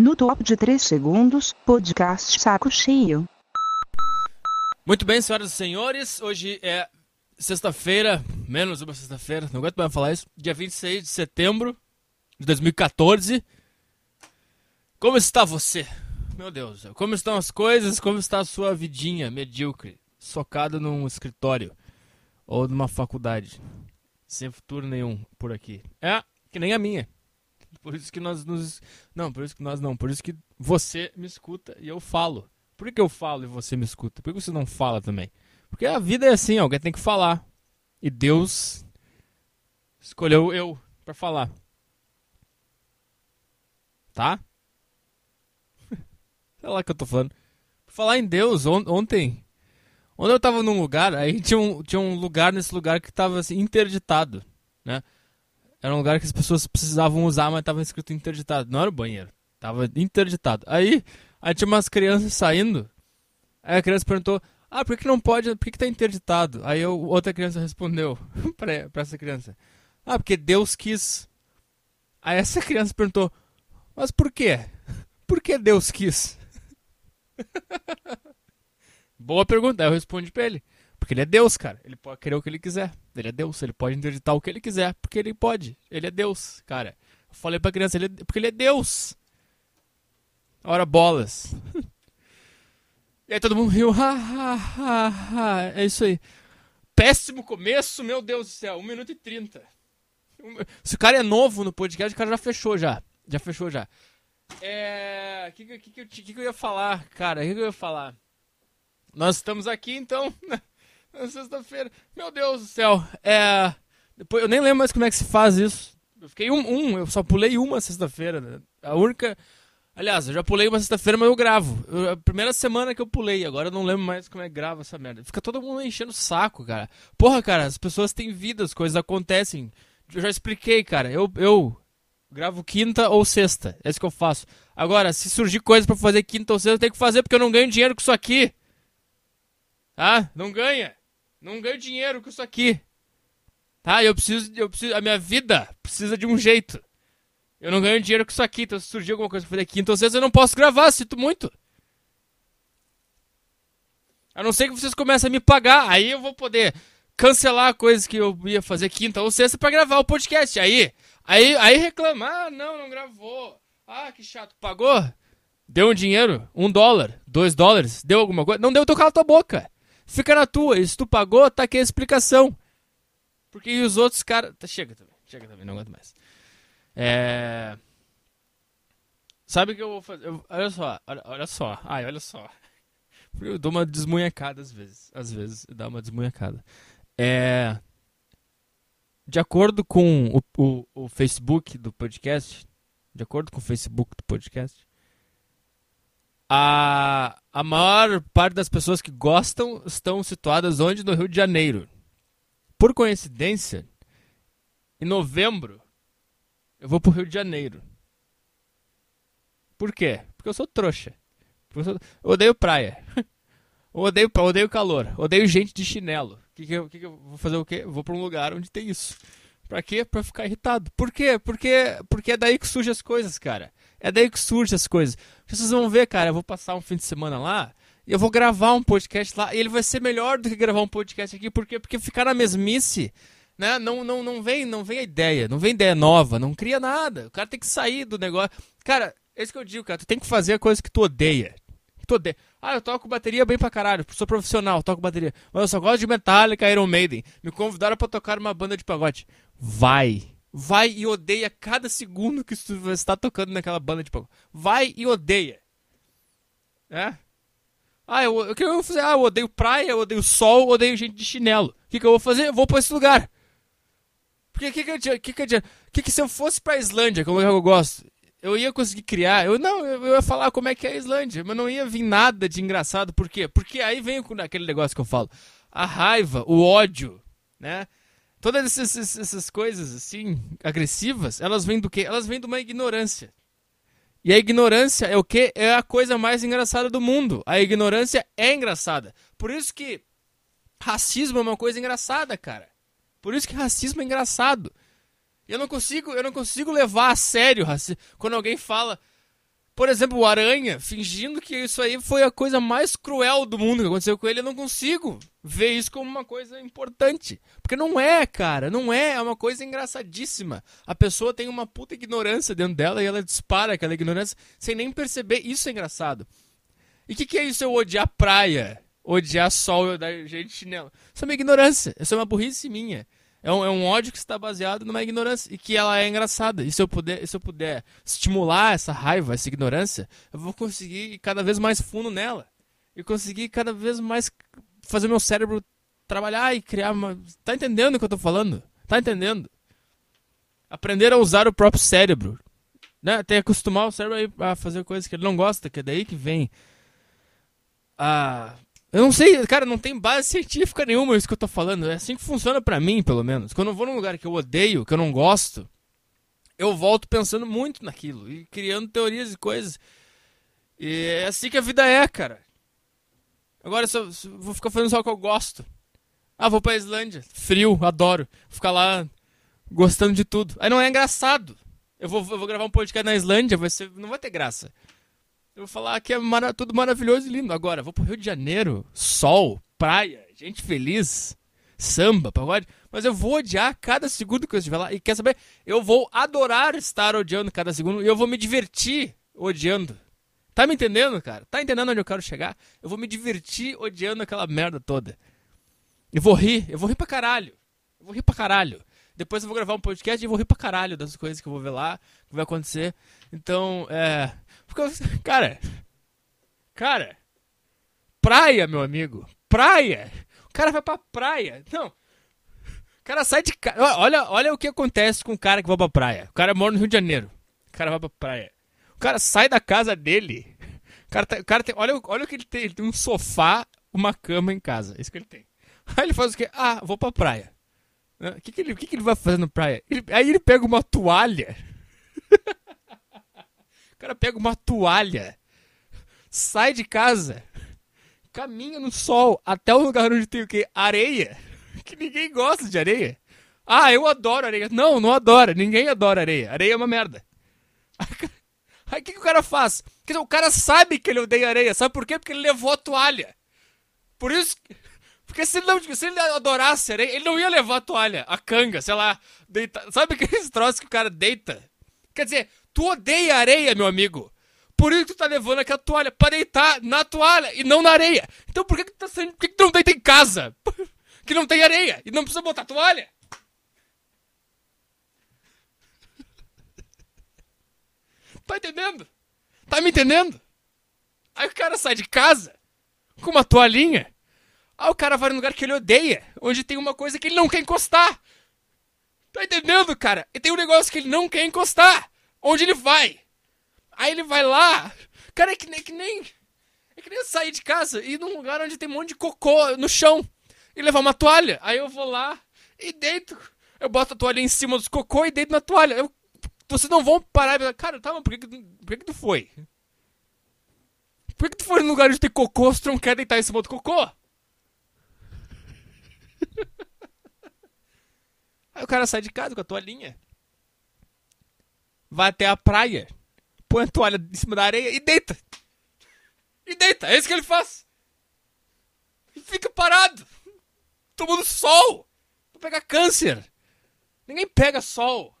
No top de 3 segundos, podcast Saco Cheio. Muito bem, senhoras e senhores, hoje é sexta-feira, menos uma sexta-feira, não aguento mais falar isso, dia 26 de setembro de 2014. Como está você? Meu Deus, como estão as coisas? Como está a sua vidinha medíocre, socada num escritório ou numa faculdade, sem futuro nenhum por aqui? É, que nem a minha. Por isso que nós nos. Não, por isso que nós não. Por isso que você me escuta e eu falo. Por que eu falo e você me escuta? Por que você não fala também? Porque a vida é assim, alguém tem que falar. E Deus escolheu eu para falar. Tá? Sei lá que eu tô falando. Falar em Deus, on ontem. Ontem eu tava num lugar, aí tinha um, tinha um lugar nesse lugar que tava assim, interditado, né? Era um lugar que as pessoas precisavam usar, mas tava escrito interditado. Não era o banheiro, tava interditado. Aí, aí tinha umas crianças saindo. Aí a criança perguntou: Ah, por que não pode? Por que, que tá interditado? Aí eu, outra criança respondeu pra essa criança: Ah, porque Deus quis. Aí essa criança perguntou: Mas por quê? Por que Deus quis? Boa pergunta, aí eu respondi pra ele. Porque ele é Deus, cara. Ele pode querer o que ele quiser. Ele é Deus, ele pode interditar o que ele quiser, porque ele pode. Ele é Deus, cara. Eu falei pra criança, ele é... porque ele é Deus. Ora, bolas. e aí todo mundo riu. Ha, ha, ha, ha. É isso aí. Péssimo começo, meu Deus do céu. 1 minuto e 30. Se o cara é novo no podcast, o cara já fechou já. Já fechou já. É. O que, que, que, que, eu ia falar, cara? O que, que eu ia falar? Nós estamos aqui então. na sexta-feira. Meu Deus do céu. É. Depois, eu nem lembro mais como é que se faz isso. Eu fiquei um, um eu só pulei uma sexta-feira. Né? A única. Aliás, eu já pulei uma sexta-feira, mas eu gravo. Eu, a primeira semana que eu pulei, agora eu não lembro mais como é que grava essa merda. Fica todo mundo enchendo o saco, cara. Porra, cara, as pessoas têm vida, as coisas acontecem. Eu já expliquei, cara. Eu, eu gravo quinta ou sexta. É isso que eu faço. Agora, se surgir coisa para fazer quinta ou sexta, eu tenho que fazer porque eu não ganho dinheiro com isso aqui. Ah, não ganha. Não ganho dinheiro com isso aqui. Tá? Eu preciso, eu preciso. A minha vida precisa de um jeito. Eu não ganho dinheiro com isso aqui. Então se surgir alguma coisa pra fazer aqui, então vezes eu não posso gravar, sinto muito. A não ser que vocês comecem a me pagar. Aí eu vou poder cancelar coisas que eu ia fazer quinta ou sexta para gravar o podcast. Aí, aí, aí reclamar, ah, não, não gravou. Ah, que chato. Pagou? Deu um dinheiro? Um dólar? Dois dólares? Deu alguma coisa? Não deu, tô cala tua boca. Fica na tua. E se tu pagou, tá aqui a explicação. Porque os outros caras. Tá, chega também. Chega também, não aguento mais. É. Sabe o que eu vou fazer? Eu, olha só, olha, olha, só. Ai, olha só. Eu dou uma desmunhecada às vezes. Às vezes, dá uma desmunhecada. É. De acordo com o, o, o Facebook do podcast. De acordo com o Facebook do podcast a, a maior parte das pessoas que gostam estão situadas onde? No Rio de Janeiro. Por coincidência, em novembro, eu vou pro Rio de Janeiro. Por quê? Porque eu sou trouxa. Eu, sou... eu odeio praia. Eu odeio, eu odeio calor. Odeio gente de chinelo. Que, que, eu, que, que eu vou fazer o quê? Eu vou pra um lugar onde tem isso. Pra quê? Pra ficar irritado. Por quê? Porque, porque é daí que surgem as coisas, cara. É daí que surgem as coisas. Vocês vão ver, cara, eu vou passar um fim de semana lá e eu vou gravar um podcast lá e ele vai ser melhor do que gravar um podcast aqui, por quê? Porque ficar na mesmice, né? Não, não, não vem, não vem a ideia, não vem ideia nova, não cria nada. O cara tem que sair do negócio. Cara, é isso que eu digo, cara, tu tem que fazer a coisa que tu odeia. Que tu odeia. Ah, eu toco bateria bem pra caralho, sou profissional, toco bateria. Mas eu só gosto de Metallica, Iron Maiden. Me convidaram para tocar uma banda de pagode. Vai vai e odeia cada segundo que você está tocando naquela banda de pagode. Vai e odeia. É? Ah, eu, o que eu vou fazer? Ah, eu odeio praia, eu odeio sol, eu odeio gente de chinelo. O que, que eu vou fazer? Eu vou pra esse lugar. Porque que que, que, que, que, que, que se eu fosse pra Islândia, como é eu gosto, eu ia conseguir criar. Eu não, eu, eu ia falar como é que é a Islândia, mas não ia vir nada de engraçado. Por quê? Porque aí vem aquele negócio que eu falo. A raiva, o ódio, né? Todas essas, essas coisas, assim, agressivas, elas vêm do quê? Elas vêm de uma ignorância. E a ignorância é o quê? É a coisa mais engraçada do mundo. A ignorância é engraçada. Por isso que racismo é uma coisa engraçada, cara. Por isso que racismo é engraçado. Eu não consigo, eu não consigo levar a sério quando alguém fala Por exemplo, o Aranha, fingindo que isso aí foi a coisa mais cruel do mundo que aconteceu com ele, eu não consigo ver isso como uma coisa importante. Porque não é, cara, não é, é uma coisa engraçadíssima. A pessoa tem uma puta ignorância dentro dela e ela dispara aquela ignorância sem nem perceber. Isso é engraçado. E o que, que é isso eu odiar praia? Odiar sol, da gente chinelo? Isso é uma ignorância, isso é uma burrice minha. É um, é um ódio que está baseado numa ignorância e que ela é engraçada. E se eu puder, se eu puder estimular essa raiva, essa ignorância, eu vou conseguir ir cada vez mais fundo nela. E conseguir cada vez mais fazer meu cérebro trabalhar e criar uma. Tá entendendo o que eu tô falando? Tá entendendo? Aprender a usar o próprio cérebro. Né? Tem que acostumar o cérebro a fazer coisas que ele não gosta, que é daí que vem a eu não sei, cara, não tem base científica nenhuma isso que eu tô falando. É assim que funciona para mim, pelo menos. Quando eu vou num lugar que eu odeio, que eu não gosto, eu volto pensando muito naquilo e criando teorias e coisas. E é assim que a vida é, cara. Agora eu vou ficar fazendo só o que eu gosto. Ah, vou pra Islândia. Frio, adoro. Vou ficar lá gostando de tudo. Aí não é engraçado. Eu vou, eu vou gravar um podcast na Islândia, vai ser, não vai ter graça. Eu vou falar que é mara tudo maravilhoso e lindo. Agora, vou pro Rio de Janeiro, sol, praia, gente feliz, samba, pagode. Mas eu vou odiar cada segundo que eu estiver lá. E quer saber? Eu vou adorar estar odiando cada segundo e eu vou me divertir odiando. Tá me entendendo, cara? Tá entendendo onde eu quero chegar? Eu vou me divertir odiando aquela merda toda. Eu vou rir, eu vou rir pra caralho. Eu vou rir pra caralho. Depois eu vou gravar um podcast e vou rir pra caralho das coisas que eu vou ver lá, que vai acontecer. Então, é. Porque, cara, cara, praia, meu amigo, praia. O cara vai pra praia. Não. O cara sai de casa. Olha, olha o que acontece com o cara que vai pra praia. O cara mora no Rio de Janeiro. O cara vai pra praia. O cara sai da casa dele. O cara, tá, o cara tem. Olha, olha o que ele tem. Ele tem um sofá, uma cama em casa. É isso que ele tem. Aí ele faz o quê? Ah, vou pra praia. O que, que, ele, que, que ele vai fazer na praia? Ele, aí ele pega uma toalha. cara pega uma toalha, sai de casa, caminha no sol até o lugar onde tem o quê? Areia. Que ninguém gosta de areia. Ah, eu adoro areia. Não, não adora. Ninguém adora areia. Areia é uma merda. Aí o que, que o cara faz? O cara sabe que ele odeia areia. Sabe por quê? Porque ele levou a toalha. Por isso. Porque se ele, não, se ele adorasse areia, ele não ia levar a toalha, a canga, sei lá. Deita, sabe aqueles troços que o cara deita? Quer dizer, Tu odeia areia, meu amigo. Por isso que tu tá levando aquela toalha pra deitar na toalha e não na areia. Então por que, que, tu, tá sendo, por que, que tu não deita em casa? que não tem areia e não precisa botar toalha? Tá entendendo? Tá me entendendo? Aí o cara sai de casa com uma toalhinha. Aí o cara vai num lugar que ele odeia, onde tem uma coisa que ele não quer encostar. Tá entendendo, cara? E tem um negócio que ele não quer encostar. Onde ele vai? Aí ele vai lá. Cara, é que nem. É que nem, é que nem sair de casa e ir num lugar onde tem um monte de cocô no chão e levar uma toalha. Aí eu vou lá e deito. Eu boto a toalha em cima dos cocô e deito na toalha. Eu, vocês não vão parar e cara, tá, mas por que, por que, que tu foi? Por que, que tu foi num lugar onde tem cocô se tu não quer deitar em cima do cocô? Aí o cara sai de casa com a toalhinha vai até a praia, põe a toalha em cima da areia e deita. E deita, é isso que ele faz. E fica parado, tomando sol, pra pegar câncer. Ninguém pega sol,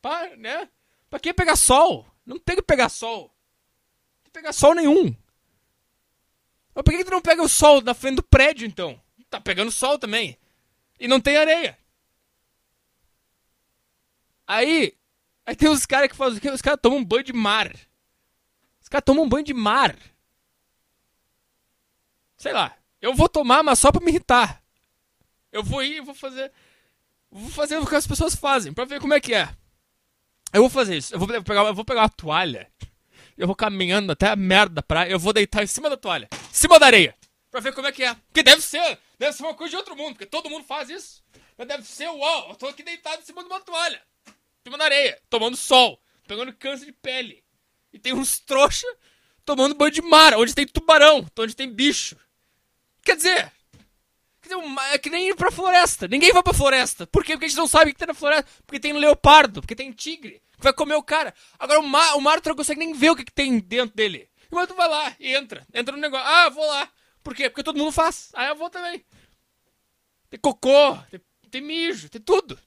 pra, né? Pra que pegar sol? Não tem que pegar sol. Não tem que pegar sol nenhum. Mas por que, que tu não pega o sol na frente do prédio, então? Tá pegando sol também. E não tem areia. Aí, Aí tem os caras que fazem o quê? Os caras tomam um banho de mar. Os caras tomam um banho de mar. Sei lá. Eu vou tomar, mas só pra me irritar. Eu vou ir e vou fazer. Vou fazer o que as pessoas fazem, pra ver como é que é. Eu vou fazer isso. Eu vou pegar, eu vou pegar uma toalha. Eu vou caminhando até a merda da praia. Eu vou deitar em cima da toalha. Em cima da areia. Pra ver como é que é. Porque deve ser. Deve ser uma coisa de outro mundo. Porque todo mundo faz isso. Mas deve ser, uau, eu tô aqui deitado em cima de uma toalha cima da areia, tomando sol, pegando câncer de pele. E tem uns trouxa tomando banho de mar, onde tem tubarão, onde tem bicho. Quer dizer, é que nem ir pra floresta. Ninguém vai pra floresta. Por quê? Porque a gente não sabe o que tem na floresta. Porque tem leopardo, porque tem tigre. Vai comer o cara. Agora o, mar, o Mario tu não consegue nem ver o que, que tem dentro dele. Mas tu vai lá e entra. Entra no negócio. Ah, vou lá. Por quê? Porque todo mundo faz. Aí eu vou também. Tem cocô, tem, tem mijo, tem tudo.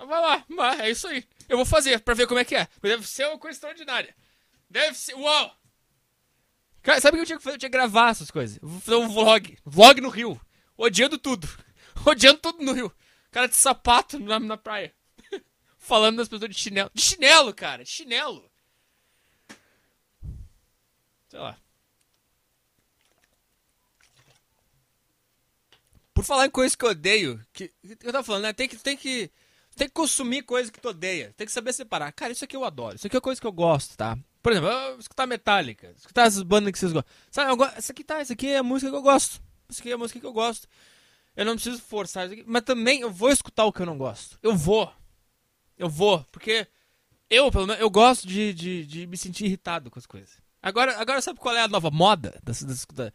Mas vai lá, vai, é isso aí. Eu vou fazer pra ver como é que é. Deve ser uma coisa extraordinária. Deve ser. Uau! Cara, sabe o que eu tinha que fazer? Eu tinha que gravar essas coisas. Eu vou fazer um vlog. Vlog no Rio. Odiando tudo. Odiando tudo no Rio. Cara de sapato na, na praia. Falando das pessoas de chinelo. De chinelo, cara. De chinelo. Sei lá. Por falar em coisas que eu odeio, que eu tava falando, né? Tem que, tem que, tem que consumir coisas que tu odeia. Tem que saber separar. Cara, isso aqui eu adoro. Isso aqui é coisa que eu gosto, tá? Por exemplo, escutar Metallica, escutar essas bandas que vocês gostam. Sabe, eu, isso aqui tá, isso aqui é a música que eu gosto. Isso aqui é a música que eu gosto. Eu não preciso forçar isso aqui, mas também eu vou escutar o que eu não gosto. Eu vou. Eu vou, porque eu, pelo menos, eu gosto de, de, de me sentir irritado com as coisas. Agora, agora sabe qual é a nova moda das, das, da,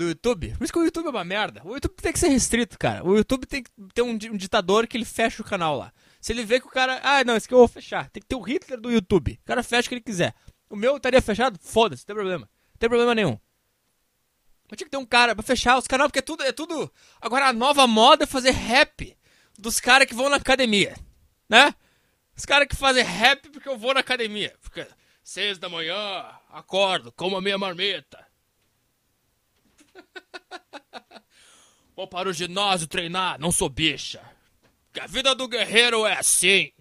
do YouTube? Por isso que o YouTube é uma merda. O YouTube tem que ser restrito, cara. O YouTube tem que ter um, um ditador que ele fecha o canal lá. Se ele vê que o cara. Ah, não, esse aqui eu vou fechar. Tem que ter o Hitler do YouTube. O cara fecha o que ele quiser. O meu estaria fechado? Foda-se, não tem problema. Não tem problema nenhum. Mas tinha que ter um cara pra fechar os canais, porque é tudo, é tudo. Agora a nova moda é fazer rap dos caras que vão na academia. Né? Os caras que fazem rap porque eu vou na academia. Porque seis da manhã, acordo, como a minha marmita. Vou para o ginásio treinar, não sou bicha. Que a vida do guerreiro é assim.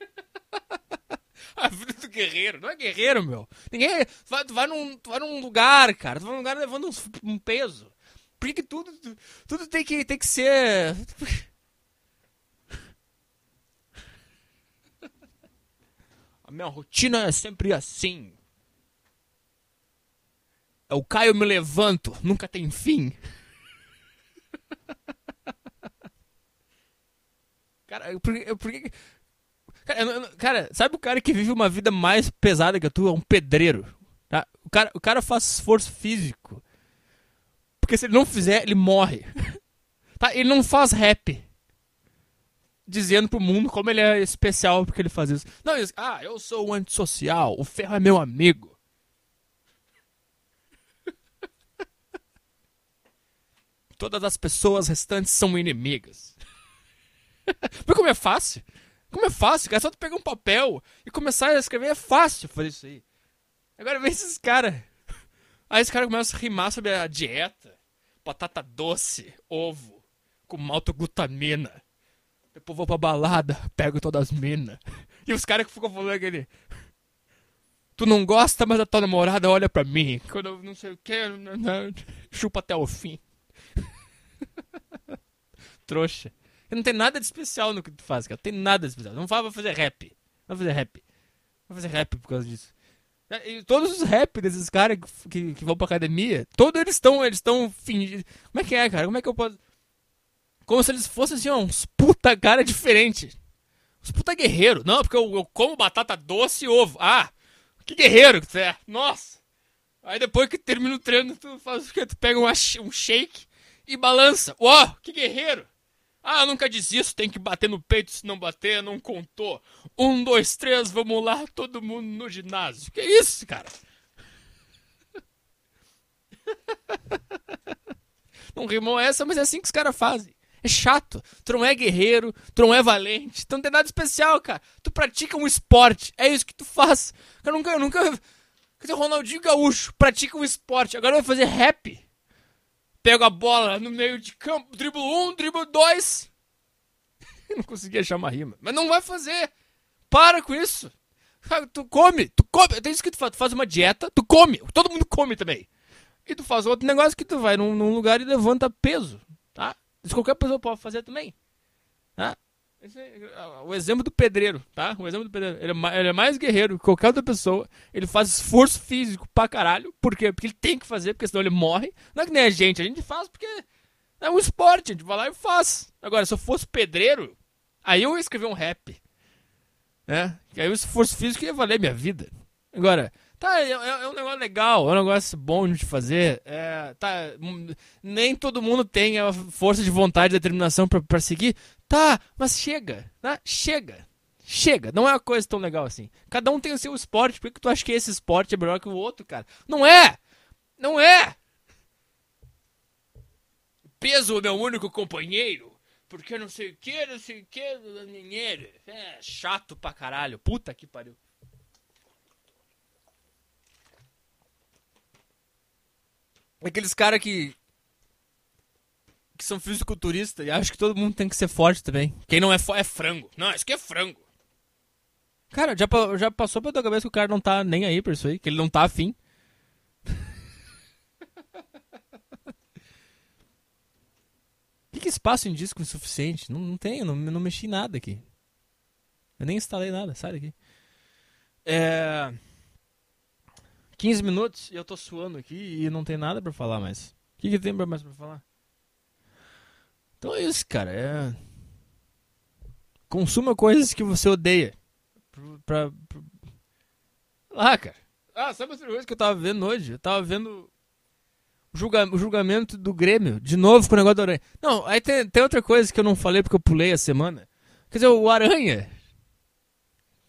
a vida do guerreiro, não é guerreiro, meu. Ninguém. Tu vai, tu vai, num, tu vai num lugar, cara. Tu vai num lugar levando um, um peso. Por que, que tudo, tudo tem que, tem que ser. A minha rotina é sempre assim. É o Caio me levanto, nunca tem fim. Cara, por, por que. Cara, cara, sabe o cara que vive uma vida mais pesada que a tua? É um pedreiro. Tá? O, cara, o cara faz esforço físico. Porque se ele não fizer, ele morre. Tá? Ele não faz rap. Dizendo pro mundo como ele é especial porque ele faz isso. Não, isso, ah, eu sou um antissocial, o ferro é meu amigo. Todas as pessoas restantes são inimigas. Mas como é fácil? Como é fácil, cara? É só tu pegar um papel e começar a escrever. É fácil fazer isso aí. Agora vem esses caras. Aí esses caras começam a rimar sobre a dieta. Batata doce, ovo, com maltoglutamina. Depois vou pra balada, pego todas as minas. E os caras que ficam falando aquele. Tu não gosta, mas a tua namorada olha pra mim. Quando eu não sei o que, chupa até o fim. Trouxa. Não tem nada de especial no que tu faz, cara. Não tem nada de especial. Não vai fazer rap. Vai fazer rap. Vai fazer rap por causa disso. E todos os rap desses caras que, que, que, vão pra academia, todos eles estão eles estão fingindo. Como é que é, cara? Como é que eu posso. Como se eles fossem assim, ó, uns puta cara diferente. Uns puta guerreiro. Não, porque eu, eu como batata doce e ovo. Ah, que guerreiro que tu é. Nossa. Aí depois que termina o treino, tu faz o quê? Tu pega um, um shake e balança. Uau, que guerreiro! Ah, nunca desisto, tem que bater no peito, se não bater, não contou. Um, dois, três, vamos lá, todo mundo no ginásio. Que isso, cara? Não rimou essa, mas é assim que os caras fazem. É chato. Tu não é guerreiro, tu não é valente, tu não tem nada especial, cara. Tu pratica um esporte, é isso que tu faz. Eu nunca, eu nunca. Quer dizer, Ronaldinho Gaúcho pratica um esporte, agora vai fazer rap. Pego a bola no meio de campo, driblo um, driblo dois. não consegui achar uma rima. Mas não vai fazer. Para com isso. Tu come, tu come. Tem isso que tu faz. Tu faz uma dieta, tu come. Todo mundo come também. E tu faz outro negócio que tu vai num, num lugar e levanta peso. Tá? Isso qualquer pessoa pode fazer também. Tá? É o exemplo do pedreiro, tá? O exemplo do pedreiro. Ele é, ele é, mais guerreiro que qualquer outra pessoa. Ele faz esforço físico pra caralho. Por quê? Porque ele tem que fazer, porque senão ele morre. Não é que nem a gente. A gente faz porque é um esporte. A gente vai lá e faz. Agora, se eu fosse pedreiro, aí eu ia escrever um rap. Né? Que aí o esforço físico ia valer minha vida. Agora, Tá, é, é um negócio legal, é um negócio bom de fazer. É, tá, hum, nem todo mundo tem a força de vontade e determinação pra seguir. Tá, mas chega, tá? Chega. Chega, não é uma coisa tão legal assim. Cada um tem o seu esporte. Por que, que tu acha que esse esporte é melhor que o outro, cara? Não é! Não é! Peso é meu único companheiro. Porque não sei o que, não sei o que, é chato pra caralho. Puta que pariu. Aqueles caras que. Que são fisiculturistas e acham que todo mundo tem que ser forte também. Quem não é forte é frango. Não, isso aqui é frango. Cara, já, já passou pela tua cabeça que o cara não tá nem aí pra isso aí, que ele não tá afim. que, que espaço em disco insuficiente? Não, não tenho, não, não mexi nada aqui. Eu nem instalei nada, sai daqui. É. 15 minutos e eu tô suando aqui e não tem nada para falar mais. O que, que tem mais pra falar? Então é isso, cara. É... Consuma coisas que você odeia. Pra. Ah, cara. Ah, sabe outra coisa que eu tava vendo hoje? Eu tava vendo o, o julgamento do Grêmio, de novo com o negócio do Aranha. Não, aí tem, tem outra coisa que eu não falei porque eu pulei a semana. Quer dizer, o Aranha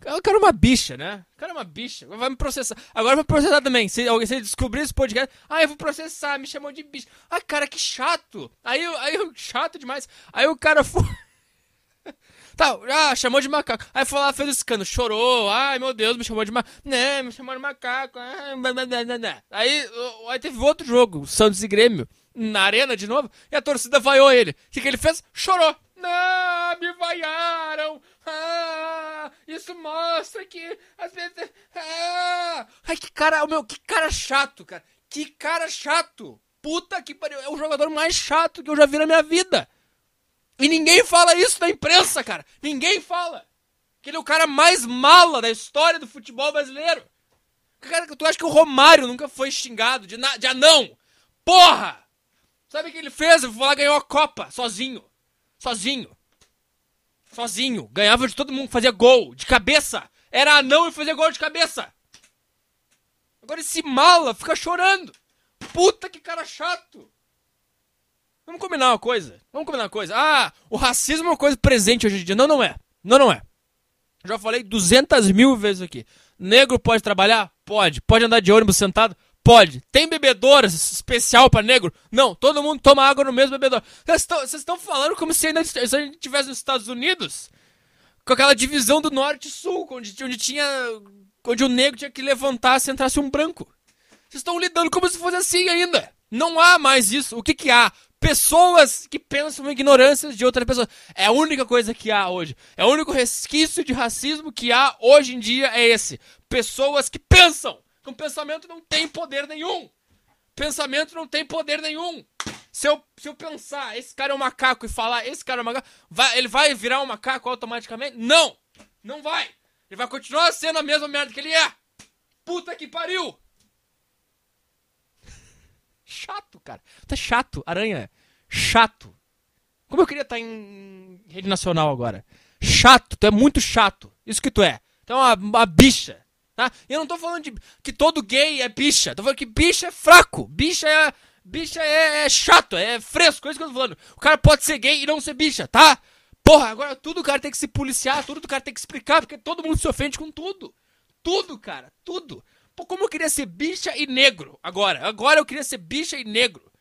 o cara é uma bicha, né? O cara é uma bicha. Vai me processar. Agora vai processar também. Se alguém se descobrir esse podcast, ah, eu vou processar, me chamou de bicha. Ah, cara, que chato. Aí, aí chato demais. Aí o cara foi. Tá, ah, chamou de macaco. Aí foi lá, fez o escândalo, chorou. Ai, meu Deus, me chamou de macaco. Né, me chamou de macaco. Ah, aí, aí teve outro jogo, Santos e Grêmio, na arena de novo, e a torcida vaiou ele. O que, que ele fez? Chorou. Não, me vaiaram. Ah, isso mostra que às vezes. Ah. Ai, que cara, meu, que cara chato, cara. Que cara chato. Puta que pariu. É o jogador mais chato que eu já vi na minha vida. E ninguém fala isso na imprensa, cara. Ninguém fala. Que ele é o cara mais mala da história do futebol brasileiro. Cara, tu acha que o Romário nunca foi xingado de, de anão? Porra! Sabe o que ele fez? Ele foi lá ganhou a Copa sozinho. Sozinho. Sozinho. Ganhava de todo mundo, fazia gol. De cabeça. Era anão e fazia gol de cabeça. Agora esse mala fica chorando. Puta que cara chato. Vamos combinar uma coisa. Vamos combinar uma coisa. Ah, o racismo é uma coisa presente hoje em dia. Não, não é. Não, não é. Já falei 200 mil vezes aqui. Negro pode trabalhar? Pode. Pode andar de ônibus sentado? Pode. Tem bebedouro especial para negro? Não. Todo mundo toma água no mesmo bebedouro. Vocês estão falando como se ainda se a gente estivesse nos Estados Unidos? Com aquela divisão do norte e sul, onde, onde tinha. onde o negro tinha que levantar se entrasse um branco. Vocês estão lidando como se fosse assim ainda. Não há mais isso. O que, que há? Pessoas que pensam em ignorâncias de outra pessoa. É a única coisa que há hoje. É o único resquício de racismo que há hoje em dia é esse. Pessoas que pensam um pensamento não tem poder nenhum. Pensamento não tem poder nenhum. Se eu, se eu pensar, esse cara é um macaco e falar, esse cara é um macaco, vai, ele vai virar um macaco automaticamente? Não! Não vai! Ele vai continuar sendo a mesma merda que ele é! Puta que pariu! Chato, cara. Tá chato, aranha. Chato. Como eu queria estar em rede nacional agora. Chato, tu é muito chato. Isso que tu é. Tu é uma, uma bicha. Tá? Eu não tô falando de que todo gay é bicha. Tô falando que bicha é fraco. Bicha é. Bicha é, é chato, é fresco. É isso que eu tô falando. O cara pode ser gay e não ser bicha, tá? Porra, agora tudo o cara tem que se policiar, tudo o cara tem que explicar, porque todo mundo se ofende com tudo. Tudo, cara, tudo. Pô, como eu queria ser bicha e negro agora. Agora eu queria ser bicha e negro.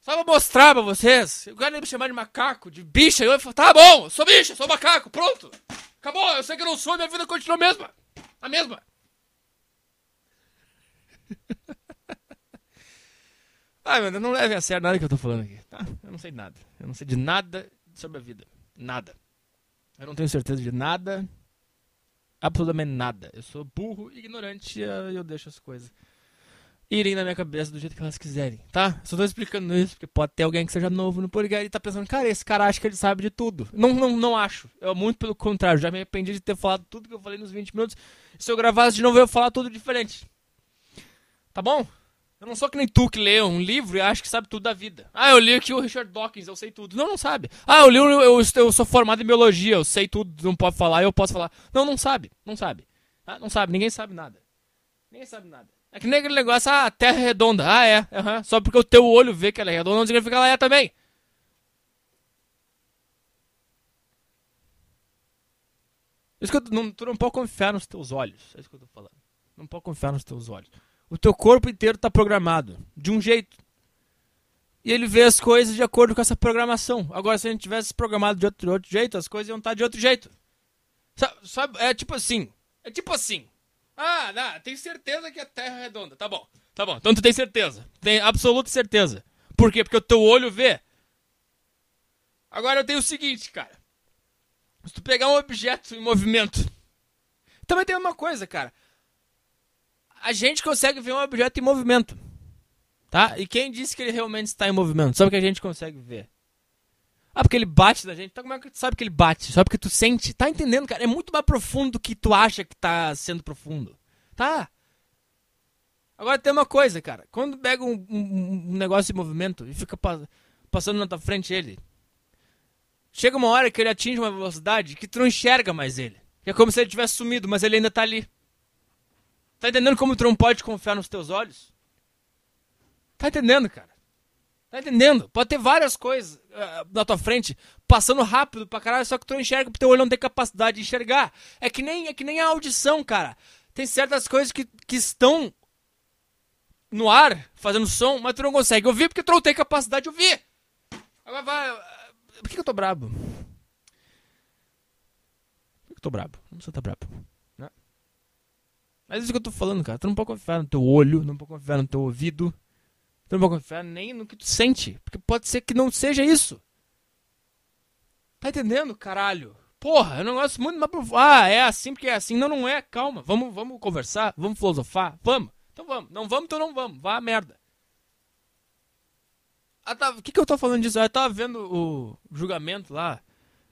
Só pra mostrar pra vocês. O cara ia me chamar de macaco, de bicha. Eu ia falar, tá bom, sou bicha, sou macaco, pronto. Acabou, eu sei que eu não sou, minha vida continua a mesma. A mesma. Ai, mano, não leve a sério nada que eu tô falando aqui, tá? Eu não sei nada. Eu não sei de nada sobre a vida. Nada. Eu não tenho certeza de nada. Absolutamente nada. Eu sou burro, ignorante e eu deixo as coisas irem na minha cabeça do jeito que elas quiserem, tá? Só tô explicando isso porque pode ter alguém que seja novo no podcast e tá pensando, cara, esse cara acha que ele sabe de tudo. Não, não, não acho. Eu, muito pelo contrário, já me arrependi de ter falado tudo que eu falei nos 20 minutos. Se eu gravasse de novo, eu ia falar tudo diferente. Tá bom? Eu não sou que nem tu que lê um livro e acha que sabe tudo da vida. Ah, eu li aqui o Richard Dawkins, eu sei tudo. Não, não sabe. Ah, eu li, eu, eu, eu sou formado em biologia, eu sei tudo, não pode falar, eu posso falar. Não, não sabe, não sabe. Tá? Não sabe, ninguém sabe nada. Nem sabe nada. É que nem aquele negócio, ah, a terra é redonda. Ah, é. Uhum. Só porque o teu olho vê que ela é redonda, não significa que ela é também. Isso que eu, não, tu não pode confiar nos teus olhos. É isso que eu tô falando. Não pode confiar nos teus olhos. O teu corpo inteiro tá programado. De um jeito. E ele vê as coisas de acordo com essa programação. Agora, se a gente tivesse programado de outro, de outro jeito, as coisas iam estar tá de outro jeito. Sabe, sabe, é tipo assim. É tipo assim. Ah, não, tem certeza que a Terra é redonda. Tá bom. Tá bom. Então tu tem certeza. Tem absoluta certeza. Por quê? Porque o teu olho vê. Agora eu tenho o seguinte, cara. Se tu pegar um objeto em movimento. Também tem uma coisa, cara. A gente consegue ver um objeto em movimento. Tá? E quem disse que ele realmente está em movimento? Só porque a gente consegue ver. Ah, porque ele bate na gente. Então como é que tu sabe que ele bate? Só porque tu sente. Tá entendendo, cara? É muito mais profundo do que tu acha que tá sendo profundo. Tá? Agora tem uma coisa, cara. Quando pega um, um, um negócio em movimento e fica passando na tua frente ele, Chega uma hora que ele atinge uma velocidade que tu não enxerga mais ele. É como se ele tivesse sumido, mas ele ainda tá ali. Tá entendendo como tu não pode confiar nos teus olhos? Tá entendendo, cara? Tá entendendo? Pode ter várias coisas uh, na tua frente passando rápido pra caralho, só que tu não enxerga porque teu olho não tem capacidade de enxergar. É que nem, é que nem a audição, cara. Tem certas coisas que, que estão no ar, fazendo som, mas tu não consegue ouvir porque tu não tem capacidade de ouvir. Agora vai por que, que eu tô brabo? Por que, que eu tô brabo? Não precisa tá brabo. Né? Mas é isso que eu tô falando, cara. Tu não pode confiar no teu olho, não pode confiar no teu ouvido. Tu não pode confiar nem no que tu sente. Porque pode ser que não seja isso. Tá entendendo, caralho? Porra, é um negócio muito profundo. Ah, é assim porque é assim. Não, não é. Calma. Vamos, vamos conversar. Vamos filosofar. Vamos. Então vamos. Não vamos, então não vamos. Vá a merda. Ah, tá, o que, que eu tô falando disso? Eu tava vendo o julgamento lá.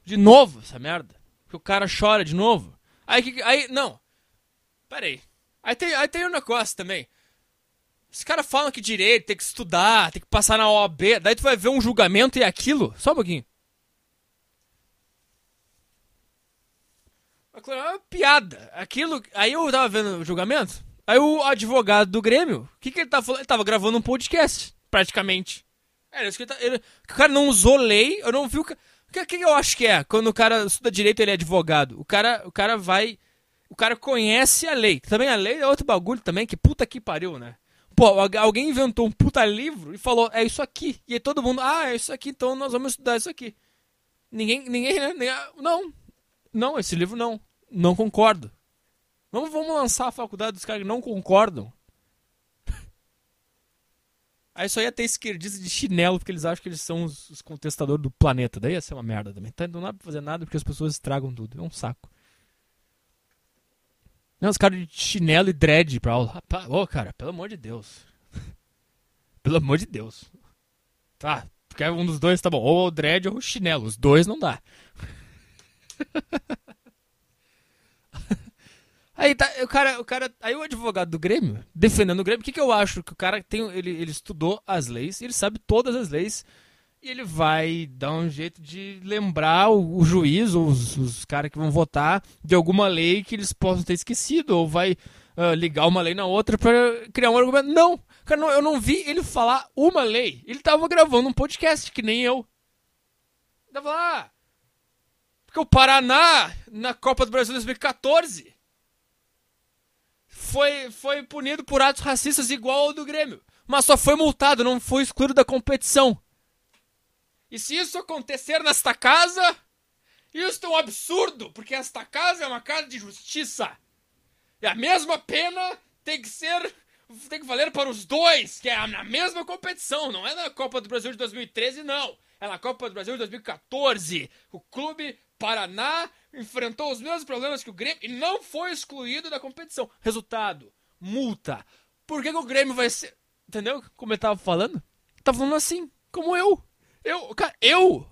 De novo, essa merda. Que o cara chora de novo. Aí, que, aí não. Pera aí. Aí tem, aí tem um negócio também. Os caras falam que direito tem que estudar, tem que passar na OAB. Daí tu vai ver um julgamento e aquilo. Só um pouquinho. É uma piada. Aquilo. Aí eu tava vendo o julgamento. Aí o advogado do Grêmio, o que, que ele tava falando? Ele tava gravando um podcast, praticamente. É, ele, tá, ele, o cara não usou lei, eu não vi o que, o que eu acho que é quando o cara estuda direito ele é advogado. O cara, o cara vai. O cara conhece a lei. Também a lei é outro bagulho também, que puta que pariu, né? Pô, alguém inventou um puta livro e falou, é isso aqui. E aí todo mundo, ah, é isso aqui, então nós vamos estudar isso aqui. Ninguém, ninguém, né? Nem, não, não, esse livro não. Não concordo. Vamos, vamos lançar a faculdade dos caras que não concordam. Aí só ia ter esquerdista de chinelo, porque eles acham que eles são os, os contestadores do planeta. Daí ia ser uma merda também. Então não dá pra fazer nada porque as pessoas estragam tudo. É um saco. Não, os caras de chinelo e dread pra aula. Ô, oh, cara, pelo amor de Deus. pelo amor de Deus. Tá, quer um dos dois, tá bom. Ou o dread ou o chinelo. Os dois não dá. Aí tá, o cara, o cara, aí o advogado do Grêmio, defendendo o Grêmio, o que, que eu acho? Que o cara tem, ele, ele estudou as leis, ele sabe todas as leis, e ele vai dar um jeito de lembrar o, o juiz ou os, os caras que vão votar de alguma lei que eles possam ter esquecido, ou vai uh, ligar uma lei na outra para criar um argumento. Não, cara, não, eu não vi ele falar uma lei. Ele tava gravando um podcast, que nem eu. Ele tava lá. Porque o Paraná, na Copa do Brasil 2014 foi, foi punido por atos racistas igual ao do Grêmio. Mas só foi multado, não foi excluído da competição. E se isso acontecer nesta casa, isso é um absurdo, porque esta casa é uma casa de justiça. E a mesma pena tem que ser. tem que valer para os dois, que é na mesma competição, não é na Copa do Brasil de 2013, não. É na Copa do Brasil de 2014. O clube Paraná enfrentou os mesmos problemas que o Grêmio e não foi excluído da competição. Resultado: multa. Por que, que o Grêmio vai ser. Entendeu como ele tava falando? Tava falando assim, como eu. Eu, cara, eu.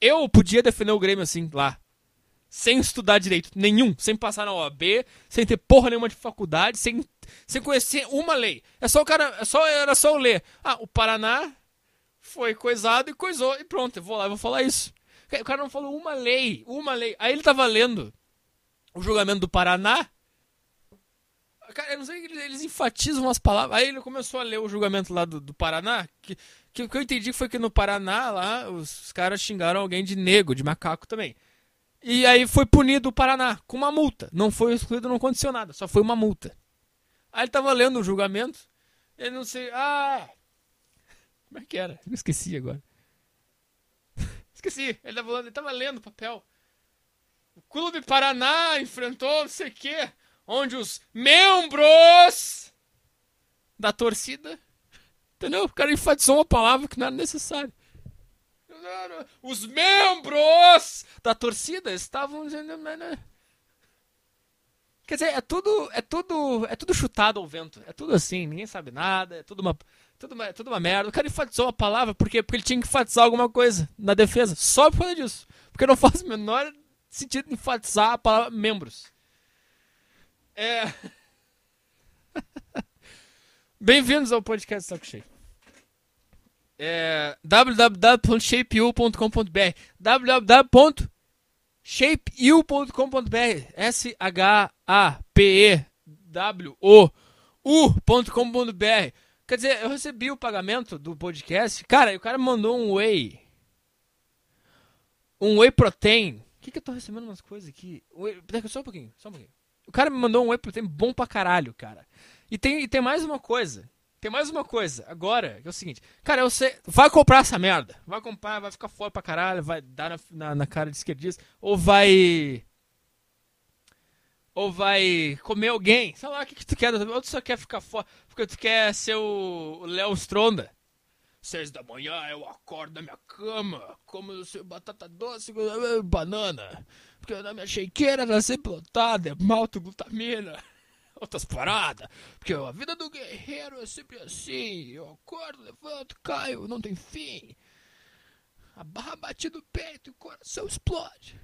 Eu podia defender o Grêmio assim, lá. Sem estudar direito nenhum, sem passar na OAB, sem ter porra nenhuma de faculdade, sem, sem conhecer uma lei. É só o cara. É só, era só eu ler. Ah, o Paraná foi coisado e coisou. E pronto, eu vou lá e vou falar isso. O cara não falou uma lei, uma lei. Aí ele tava lendo o julgamento do Paraná. Cara, eu não sei, eles, eles enfatizam as palavras. Aí ele começou a ler o julgamento lá do, do Paraná. Que, que o que eu entendi foi que no Paraná, lá, os caras xingaram alguém de negro, de macaco também. E aí foi punido o Paraná com uma multa. Não foi excluído, não aconteceu nada, só foi uma multa. Aí ele tava lendo o julgamento, ele não sei. Ah! Como é que era? Eu esqueci agora. esqueci, ele tava, ele tava lendo o papel. O Clube Paraná enfrentou não sei o quê, onde os membros da torcida. Entendeu? O cara enfatizou uma palavra que não era necessária. Os membros da torcida estavam. Né, né. Quer dizer, é tudo, é tudo, é tudo chutado ao vento. É tudo assim, ninguém sabe nada, é tudo uma, tudo uma, é tudo uma merda. O cara enfatizou uma palavra por quê? Porque ele tinha que enfatizar alguma coisa na defesa. Só por causa disso. Porque não faz o menor sentido enfatizar a palavra membros. É. Bem-vindos ao podcast Saco Cheio. É www.shapeu.com.br www.shapeu.com.br S-H-A-P-E-W-O-U.com.br Quer dizer, eu recebi o pagamento do podcast. Cara, o cara mandou um whey. Um whey protein. O que, que eu tô recebendo umas coisas aqui? Whey... Só um pouquinho, só um pouquinho. O cara me mandou um whey protein bom pra caralho, cara. E tem, e tem mais uma coisa. Tem mais uma coisa. Agora, que é o seguinte. Cara, sei. Vai comprar essa merda. Vai comprar, vai ficar fora pra caralho, vai dar na, na, na cara de esquerdista. Ou vai ou vai comer alguém. Sei lá, o que, que tu quer? Ou tu só quer ficar fora, porque tu quer ser o Léo Stronda. Seis da manhã eu acordo na minha cama, como batata doce banana. Porque na minha shakeira tá sempre lotada, é malto glutamina. Outras paradas. Porque a vida do guerreiro é sempre assim. Eu acordo, levanto, caio, não tem fim. A barra bate no peito e o coração explode.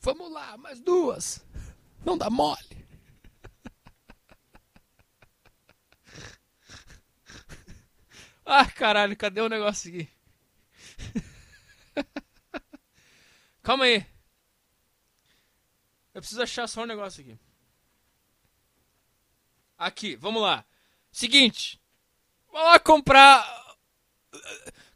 Vamos lá, mais duas. Não dá mole. Ah, caralho, cadê o negócio aqui? Calma aí. Preciso achar só um negócio aqui. Aqui, vamos lá. Seguinte. Vou lá comprar.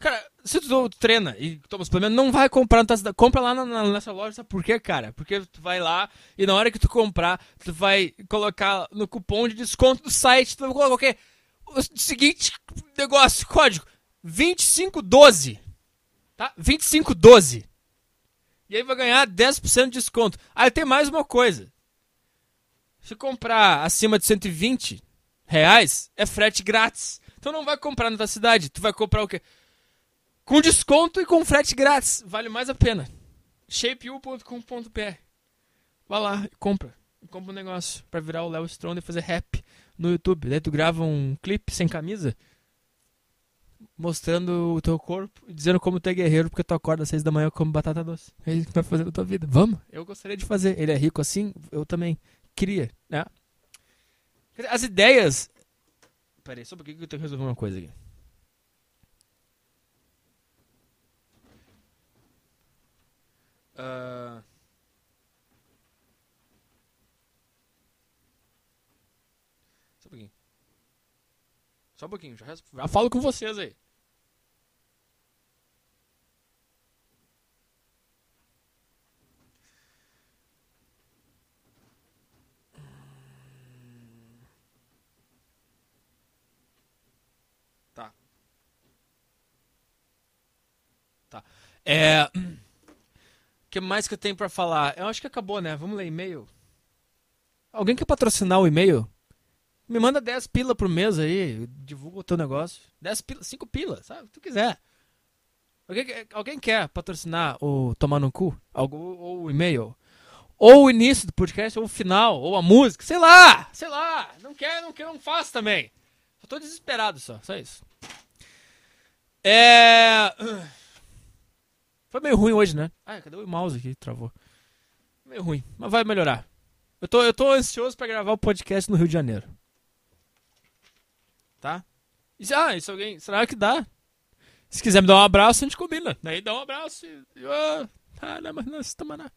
Cara, se tu treina e toma suplemento, não vai comprar na Compra lá na, na, nessa loja, sabe por quê, cara? Porque tu vai lá e na hora que tu comprar, tu vai colocar no cupom de desconto do site, tu vai colocar o quê? O seguinte negócio, código 2512. Tá? 2512. E aí vai ganhar 10% de desconto. Aí tem mais uma coisa. Se comprar acima de 120 reais, é frete grátis. Então não vai comprar na tua cidade. Tu vai comprar o quê? Com desconto e com frete grátis. Vale mais a pena. shapeu.com.br Vai lá e compra. compra um negócio pra virar o Léo Stronda e fazer rap no YouTube. Daí tu grava um clipe sem camisa mostrando o teu corpo e dizendo como tu é guerreiro porque tu acorda às seis da manhã como batata doce. É isso que vai fazer na tua vida. Vamos? Eu gostaria de fazer. Ele é rico assim, eu também. Queria, né? As ideias. Peraí, só porque eu tenho que resolver uma coisa aqui. Uh... Só um pouquinho. Só um pouquinho, já, já falo com vocês aí. Tá. É que mais que eu tenho para falar? Eu acho que acabou, né? Vamos ler e-mail. Alguém quer patrocinar o e-mail? Me manda 10 pila por mês aí, divulga o teu negócio. 10 pila, 5 pila, sabe? O que tu quiser. Alguém, alguém quer patrocinar o Tomar no Cu? Algo, ou o e-mail? Ou o início do podcast, ou o final, ou a música, sei lá, sei lá. Não quer, não quer, não faz também. Só tô desesperado só, só isso. É. Foi meio ruim hoje, né? Ah, cadê o mouse aqui? Travou. Meio ruim, mas vai melhorar. Eu tô, eu tô ansioso para gravar o podcast no Rio de Janeiro. Tá? E se, ah, e se alguém. Será que dá? Se quiser me dar um abraço, a gente combina. Daí dá um abraço e. Oh, ah, não, mas não, se toma nada.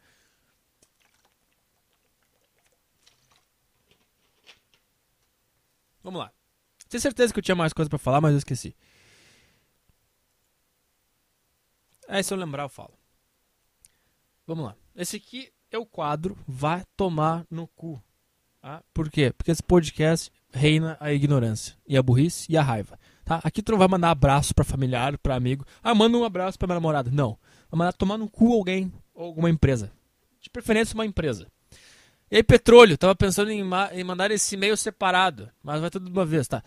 Vamos lá. Tenho certeza que eu tinha mais coisa para falar, mas eu esqueci. Aí se eu lembrar eu falo. Vamos lá. Esse aqui é o quadro Vai Tomar no Cu. Tá? Por quê? Porque esse podcast reina a ignorância e a burrice e a raiva. Tá? Aqui tu não vai mandar abraço pra familiar, pra amigo. Ah, manda um abraço pra minha namorada. Não. Vai mandar tomar no cu alguém ou alguma empresa. De preferência uma empresa. E aí, petróleo, tava pensando em, ma em mandar esse e-mail separado, mas vai tudo de uma vez, tá?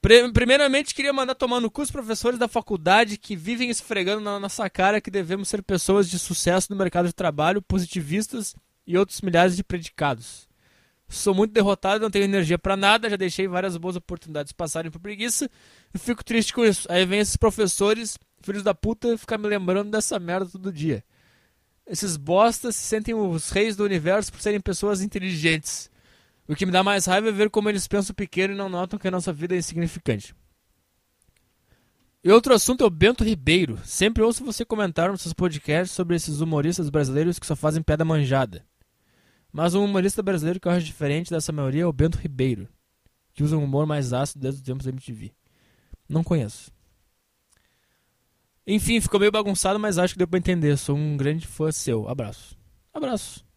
Primeiramente, queria mandar tomar no cu os professores da faculdade que vivem esfregando na nossa cara que devemos ser pessoas de sucesso no mercado de trabalho, positivistas e outros milhares de predicados. Sou muito derrotado, não tenho energia para nada, já deixei várias boas oportunidades passarem por preguiça e fico triste com isso. Aí vem esses professores, filhos da puta, ficar me lembrando dessa merda todo dia. Esses bostas se sentem os reis do universo por serem pessoas inteligentes. O que me dá mais raiva é ver como eles pensam pequeno e não notam que a nossa vida é insignificante. E outro assunto é o Bento Ribeiro. Sempre ouço você comentar nos seus podcasts sobre esses humoristas brasileiros que só fazem pedra manjada. Mas um humorista brasileiro que eu acho diferente dessa maioria é o Bento Ribeiro, que usa um humor mais ácido desde os tempos da MTV. Não conheço. Enfim, ficou meio bagunçado, mas acho que deu pra entender. Sou um grande fã seu. Abraço. Abraço.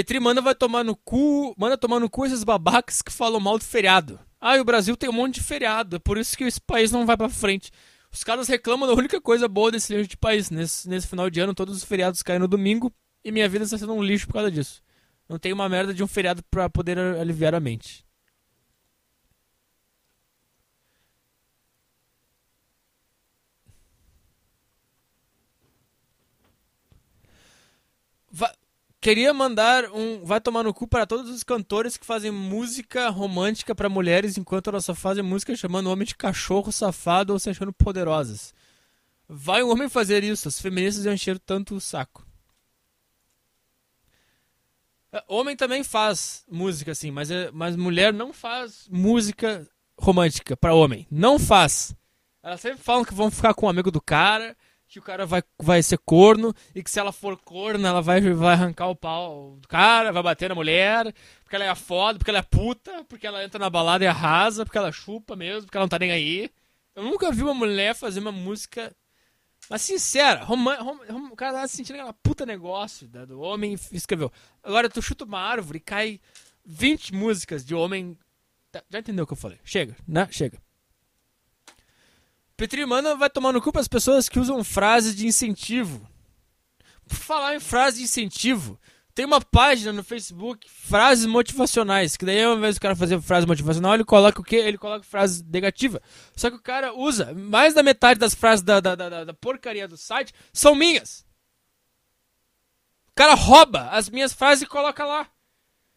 Petri manda vai tomar no cu. Manda tomar no cu esses babacas que falam mal do feriado. Ah, e o Brasil tem um monte de feriado. É por isso que esse país não vai pra frente. Os caras reclamam da única coisa boa desse lixo de país. Nesse, nesse final de ano, todos os feriados caem no domingo. E minha vida está sendo um lixo por causa disso. Não tem uma merda de um feriado pra poder aliviar a mente. Queria mandar um vai tomar no cu para todos os cantores que fazem música romântica para mulheres enquanto elas só fazem música chamando o homem de cachorro safado ou se achando poderosas. Vai um homem fazer isso, as feministas iam encher tanto o saco. É, homem também faz música assim, mas, é, mas mulher não faz música romântica para homem. Não faz. Elas sempre falam que vão ficar com o um amigo do cara, que o cara vai, vai ser corno e que se ela for corno, ela vai, vai arrancar o pau do cara, vai bater na mulher, porque ela é foda, porque ela é puta, porque ela entra na balada e arrasa, porque ela chupa mesmo, porque ela não tá nem aí. Eu nunca vi uma mulher fazer uma música. Mas sincera, rom, rom, rom, o cara tava sentindo aquela puta negócio né, do homem escreveu. Agora tu chuta uma árvore e cai 20 músicas de homem. Tá, já entendeu o que eu falei? Chega, né? Chega. Petri Mano vai tomar no cu as pessoas que usam frases de incentivo. Por falar em frase de incentivo, tem uma página no Facebook, frases motivacionais, que daí ao invés do cara fazer frase motivacional, ele coloca o quê? Ele coloca frase negativa. Só que o cara usa, mais da metade das frases da, da, da, da porcaria do site são minhas. O cara rouba as minhas frases e coloca lá.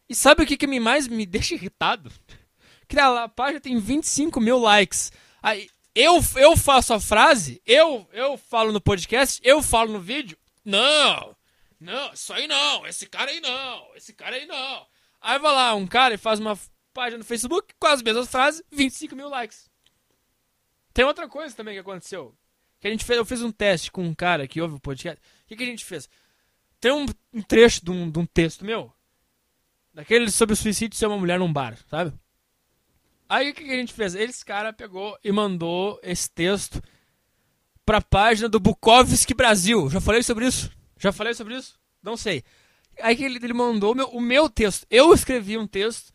E sabe o que, que me mais me deixa irritado? Que a página tem 25 mil likes. Aí, eu, eu faço a frase, eu, eu falo no podcast, eu falo no vídeo. Não, não, isso aí não, esse cara aí não, esse cara aí não. Aí vai lá um cara e faz uma página no Facebook com as mesmas frases, 25 mil likes. Tem outra coisa também que aconteceu. Que a gente fez, eu fiz um teste com um cara que ouve o podcast. O que, que a gente fez? Tem um, trecho de um, de um texto meu, daquele sobre o suicídio de ser uma mulher num bar, sabe? Aí o que, a gente fez? Esse cara pegou e mandou esse texto pra página do Bukowski Brasil. Já falei sobre isso? Já falei sobre isso? Não sei. Aí que ele, ele mandou o meu, o meu texto. Eu escrevi um texto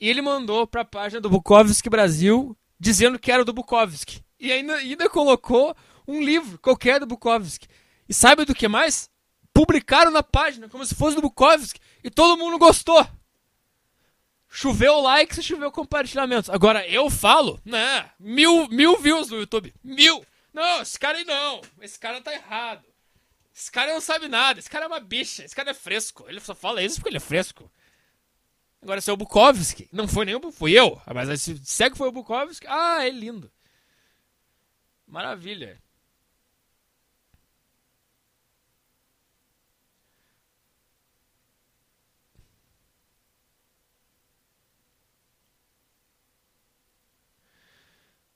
e ele mandou pra página do Bukowski Brasil dizendo que era do Bukowski. E ainda, ainda colocou um livro qualquer do Bukowski. E sabe do que mais? Publicaram na página como se fosse do Bukowski. E todo mundo gostou. Choveu likes e choveu compartilhamentos. Agora, eu falo, né? Mil, mil views no YouTube. Mil. Não, esse cara aí não. Esse cara tá errado. Esse cara não sabe nada. Esse cara é uma bicha. Esse cara é fresco. Ele só fala isso porque ele é fresco. Agora, se é o Bukowski, não foi nenhum, fui eu. Mas se segue foi o Bukowski, ah, é lindo. Maravilha.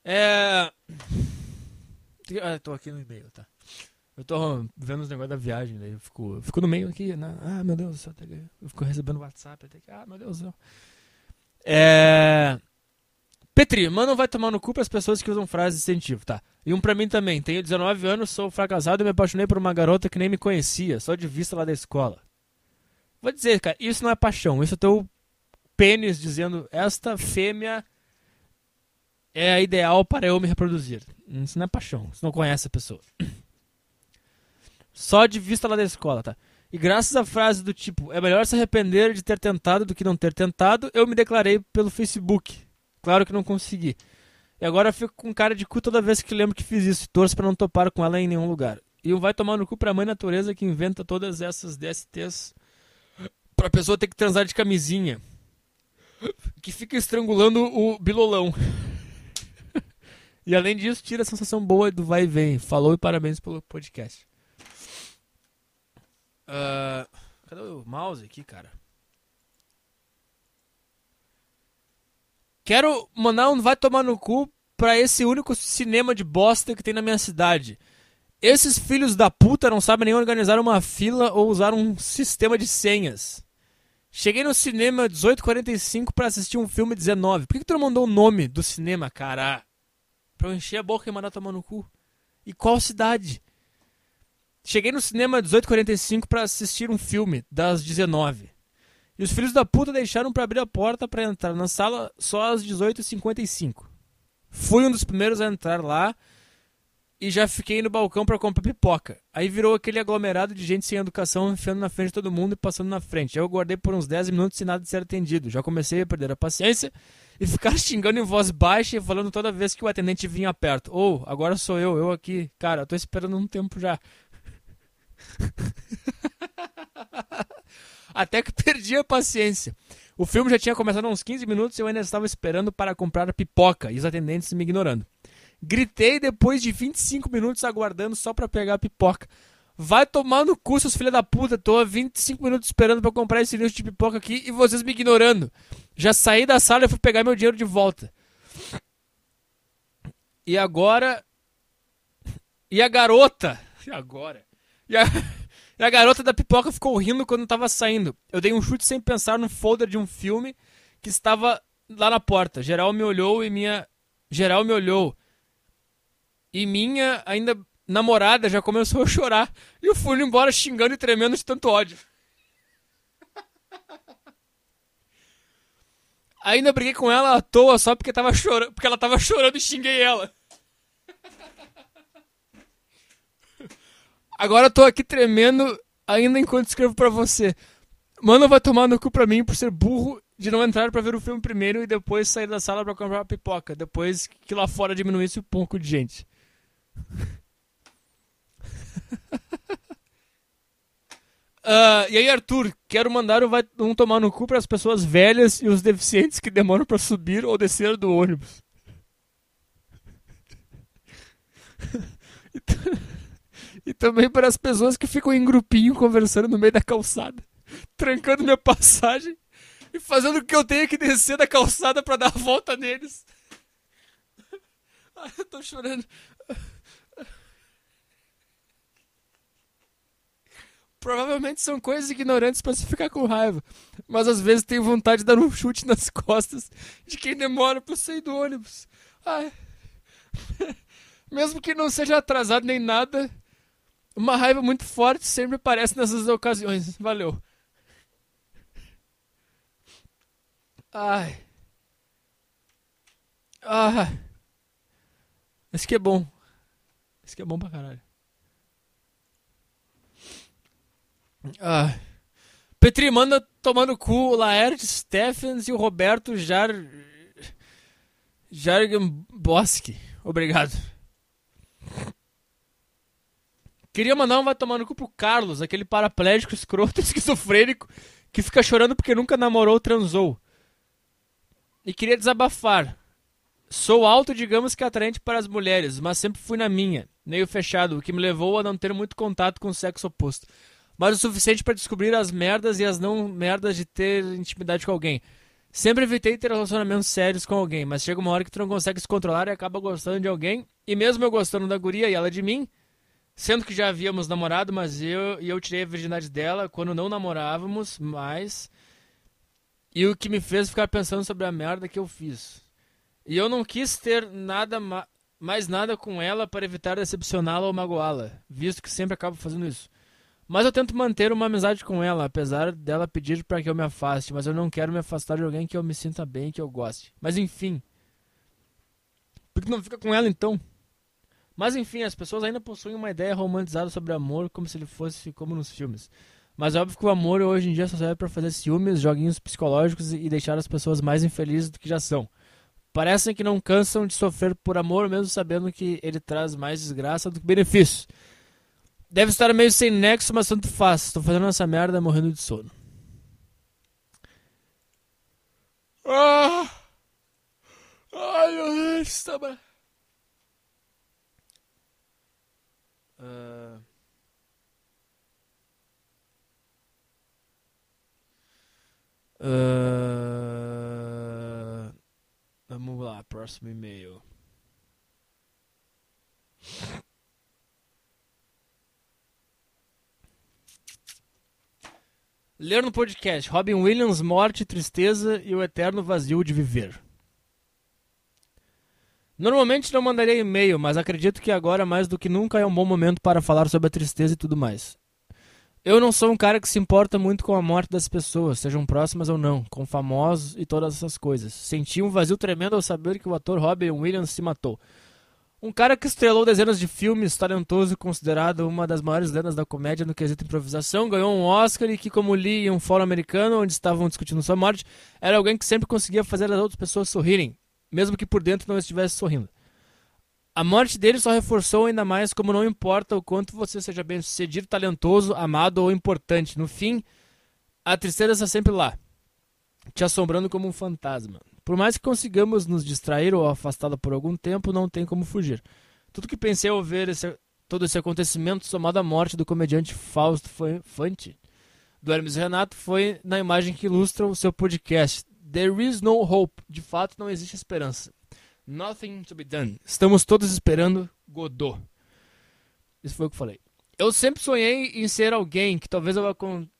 É. Ah, tô aqui no e-mail, tá. Eu tô vendo os negócios da viagem, daí eu fico, eu fico no meio aqui, né? Ah, meu Deus do céu, eu fico recebendo WhatsApp, até que, ah, meu Deus do céu. É. Petri, mano, vai tomar no cu as pessoas que usam frases de incentivo, tá? E um pra mim também. Tenho 19 anos, sou fracassado e me apaixonei por uma garota que nem me conhecia, só de vista lá da escola. Vou dizer, cara, isso não é paixão, isso é teu pênis dizendo esta fêmea é a ideal para eu me reproduzir. Isso não é paixão, você não conhece a pessoa. Só de vista lá da escola, tá? E graças à frase do tipo, é melhor se arrepender de ter tentado do que não ter tentado, eu me declarei pelo Facebook. Claro que não consegui. E agora eu fico com cara de cu toda vez que lembro que fiz isso. Torço para não topar com ela em nenhum lugar. E vai tomar no cu pra mãe natureza que inventa todas essas DSTs pra pessoa ter que transar de camisinha. Que fica estrangulando o bilolão. E além disso, tira a sensação boa do vai e vem. Falou e parabéns pelo podcast. Uh, cadê o mouse aqui, cara? Quero mandar um vai tomar no cu pra esse único cinema de bosta que tem na minha cidade. Esses filhos da puta não sabem nem organizar uma fila ou usar um sistema de senhas. Cheguei no cinema 18h45 pra assistir um filme 19. Por que, que tu não mandou o nome do cinema, cara? Pra eu encher a boca e mandar tomar no cu? E qual cidade? Cheguei no cinema 18h45 pra assistir um filme das 19 e os filhos da puta deixaram para abrir a porta para entrar na sala só às 18h55. Fui um dos primeiros a entrar lá e já fiquei no balcão para comprar pipoca. Aí virou aquele aglomerado de gente sem educação enfiando na frente de todo mundo e passando na frente. Eu guardei por uns 10 minutos sem nada de ser atendido. Já comecei a perder a paciência e ficar xingando em voz baixa e falando toda vez que o atendente vinha perto. Ou, oh, agora sou eu, eu aqui. Cara, eu tô esperando um tempo já. Até que perdi a paciência. O filme já tinha começado há uns 15 minutos e eu ainda estava esperando para comprar a pipoca e os atendentes me ignorando. Gritei depois de 25 minutos aguardando só para pegar a pipoca. Vai tomar no cu, seus filha da puta. Tô há 25 minutos esperando para comprar esse lixo de pipoca aqui e vocês me ignorando. Já saí da sala e fui pegar meu dinheiro de volta. E agora. E a garota. E agora? E a. E a garota da pipoca ficou rindo quando estava saindo. Eu dei um chute sem pensar no folder de um filme que estava lá na porta. Geral me olhou e minha. Geral me olhou. E minha ainda namorada já começou a chorar. E eu fui embora xingando e tremendo de tanto ódio. Ainda briguei com ela à toa só porque, tava chorando, porque ela tava chorando e xinguei ela. Agora eu tô aqui tremendo ainda enquanto escrevo para você. Mano vai tomar no cu pra mim por ser burro de não entrar para ver o filme primeiro e depois sair da sala para comprar uma pipoca. Depois que lá fora diminuísse um pouco de gente. Uh, e aí, Arthur, quero mandar um tomar no cu para as pessoas velhas e os deficientes que demoram para subir ou descer do ônibus. E também para as pessoas que ficam em grupinho conversando no meio da calçada, trancando minha passagem e fazendo o que eu tenho que descer da calçada para dar a volta neles. Ai, eu tô chorando. Provavelmente são coisas ignorantes para se ficar com raiva, mas às vezes tenho vontade de dar um chute nas costas de quem demora para sair do ônibus. Ai. Mesmo que não seja atrasado nem nada, uma raiva muito forte sempre aparece nessas ocasiões. Valeu. Ai. Ah. Esse que é bom. Esse que é bom pra caralho. Ah. Petri, manda tomar no cu o Laerte Stephens e o Roberto Jar... Jargamboski. Obrigado. Queria mandar um vai tomar no cu pro Carlos, aquele paraplégico escroto esquizofrênico que fica chorando porque nunca namorou ou transou. E queria desabafar. Sou alto, digamos que atraente para as mulheres, mas sempre fui na minha, meio fechado, o que me levou a não ter muito contato com o sexo oposto. Mas o suficiente para descobrir as merdas e as não merdas de ter intimidade com alguém. Sempre evitei ter relacionamentos sérios com alguém, mas chega uma hora que tu não consegue se controlar e acaba gostando de alguém. E mesmo eu gostando da guria e ela de mim, Sendo que já havíamos namorado, mas eu e eu tirei a virgindade dela quando não namorávamos, mas E o que me fez ficar pensando sobre a merda que eu fiz. E eu não quis ter nada ma mais nada com ela para evitar decepcioná-la ou magoá-la, visto que sempre acabo fazendo isso. Mas eu tento manter uma amizade com ela, apesar dela pedir para que eu me afaste, mas eu não quero me afastar de alguém que eu me sinta bem que eu goste. Mas enfim. Por que não fica com ela então? Mas enfim, as pessoas ainda possuem uma ideia romantizada sobre amor como se ele fosse como nos filmes. Mas é óbvio que o amor hoje em dia só serve para fazer ciúmes, joguinhos psicológicos e deixar as pessoas mais infelizes do que já são. Parecem que não cansam de sofrer por amor, mesmo sabendo que ele traz mais desgraça do que benefício. Deve estar meio sem nexo, mas tanto faz. Estou fazendo essa merda morrendo de sono. Ah! Ai, meu Deus, está... Uh... Uh... Vamos lá, próximo e-mail. Ler no podcast Robin Williams, Morte, Tristeza e o Eterno Vazio de Viver. Normalmente não mandaria e-mail, mas acredito que agora mais do que nunca é um bom momento para falar sobre a tristeza e tudo mais. Eu não sou um cara que se importa muito com a morte das pessoas, sejam próximas ou não, com famosos e todas essas coisas. Senti um vazio tremendo ao saber que o ator Robin Williams se matou. Um cara que estrelou dezenas de filmes, talentoso e considerado uma das maiores lendas da comédia no quesito improvisação, ganhou um Oscar e que, como li em um fórum americano onde estavam discutindo sua morte, era alguém que sempre conseguia fazer as outras pessoas sorrirem, mesmo que por dentro não estivesse sorrindo. A morte dele só reforçou ainda mais como não importa o quanto você seja bem sucedido, talentoso, amado ou importante. No fim, a tristeza está sempre lá, te assombrando como um fantasma. Por mais que consigamos nos distrair ou afastá-la por algum tempo, não tem como fugir. Tudo que pensei ao ver esse, todo esse acontecimento, somado à morte do comediante Fausto Fante, do Hermes Renato, foi na imagem que ilustra o seu podcast. There is no hope. De fato, não existe esperança. Nothing to be done. Estamos todos esperando Godot. Isso foi o que falei. Eu sempre sonhei em ser alguém que talvez eu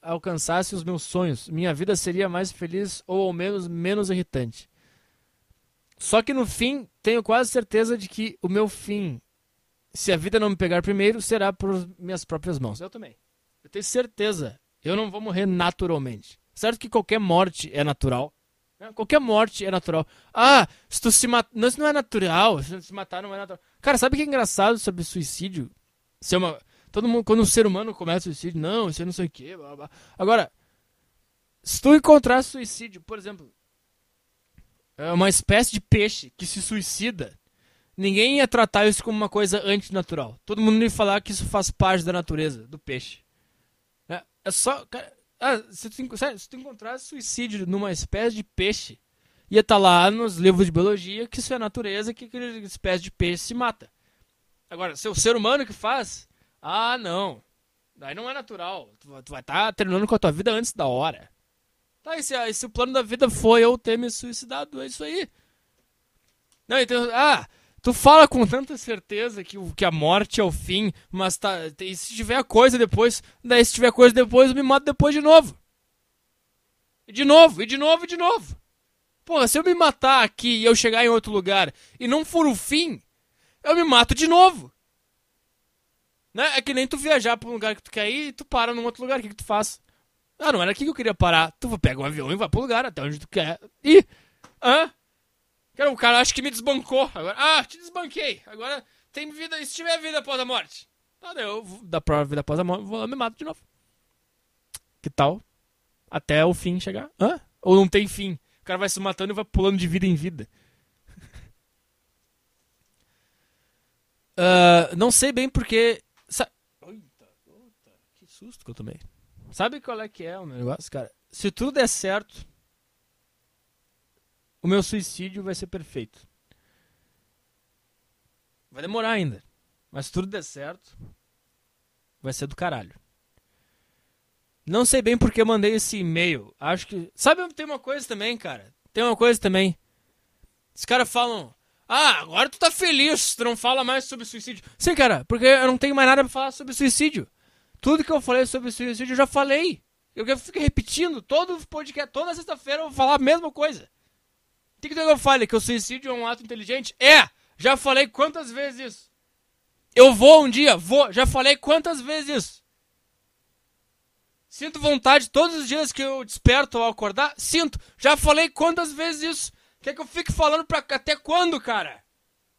alcançasse os meus sonhos. Minha vida seria mais feliz ou ao menos menos irritante. Só que no fim, tenho quase certeza de que o meu fim, se a vida não me pegar primeiro, será por minhas próprias mãos. Eu também. Eu tenho certeza. Eu não vou morrer naturalmente. Certo que qualquer morte é natural. Né? Qualquer morte é natural. Ah, se tu se matar. Não, isso não é natural. Se se matar não é natural. Cara, sabe o que é engraçado sobre suicídio? Ser uma. Todo mundo, quando um ser humano começa suicídio, não, isso é não sei o que. Blá, blá. Agora, se tu encontrar suicídio, por exemplo, é uma espécie de peixe que se suicida, ninguém ia tratar isso como uma coisa antinatural. Todo mundo ia falar que isso faz parte da natureza do peixe. É, é só. Cara, ah, se tu, se tu encontrasse suicídio numa espécie de peixe, ia estar tá lá nos livros de biologia que isso é natureza, que aquela espécie de peixe se mata. Agora, se é o ser humano que faz, ah, não. Daí não é natural. Tu, tu vai estar tá terminando com a tua vida antes da hora. Tá, e se, e se o plano da vida foi eu ter me suicidado, é isso aí. Não, então, ah, Tu fala com tanta certeza que, que a morte é o fim, mas tá, e se tiver coisa depois, daí se tiver coisa depois, eu me mato depois de novo. E de novo, e de novo, e de novo. Porra, se eu me matar aqui e eu chegar em outro lugar e não for o fim, eu me mato de novo. Né? É que nem tu viajar pra um lugar que tu quer ir e tu para num outro lugar, o que, que tu faz? Ah, não era aqui que eu queria parar. Tu pega um avião e vai pro lugar até onde tu quer ir. Hã? Cara, o cara acho que me desbancou. Agora, ah, te desbanquei. Agora tem vida. E se tiver vida após a morte? Tá, eu da prova vida após a morte, vou lá me mato de novo. Que tal? Até o fim chegar. Hã? Ou não tem fim? O cara vai se matando e vai pulando de vida em vida. uh, não sei bem porque. Sa... Eita, que susto que eu tomei. Sabe qual é que é o negócio, cara? Se tudo der certo o meu suicídio vai ser perfeito. Vai demorar ainda. Mas se tudo der certo, vai ser do caralho. Não sei bem porque eu mandei esse e-mail. Acho que. Sabe, tem uma coisa também, cara. Tem uma coisa também. Os caras falam. Ah, agora tu tá feliz, tu não fala mais sobre suicídio. Sim, cara, porque eu não tenho mais nada pra falar sobre suicídio. Tudo que eu falei sobre suicídio eu já falei. Eu fico repetindo todo podcast, toda sexta-feira eu vou falar a mesma coisa. O que, eu fale? Que o suicídio é um ato inteligente? É! Já falei quantas vezes isso? Eu vou um dia, vou. Já falei quantas vezes isso? Sinto vontade todos os dias que eu desperto ao acordar? Sinto. Já falei quantas vezes isso? Quer que eu fique falando pra até quando, cara?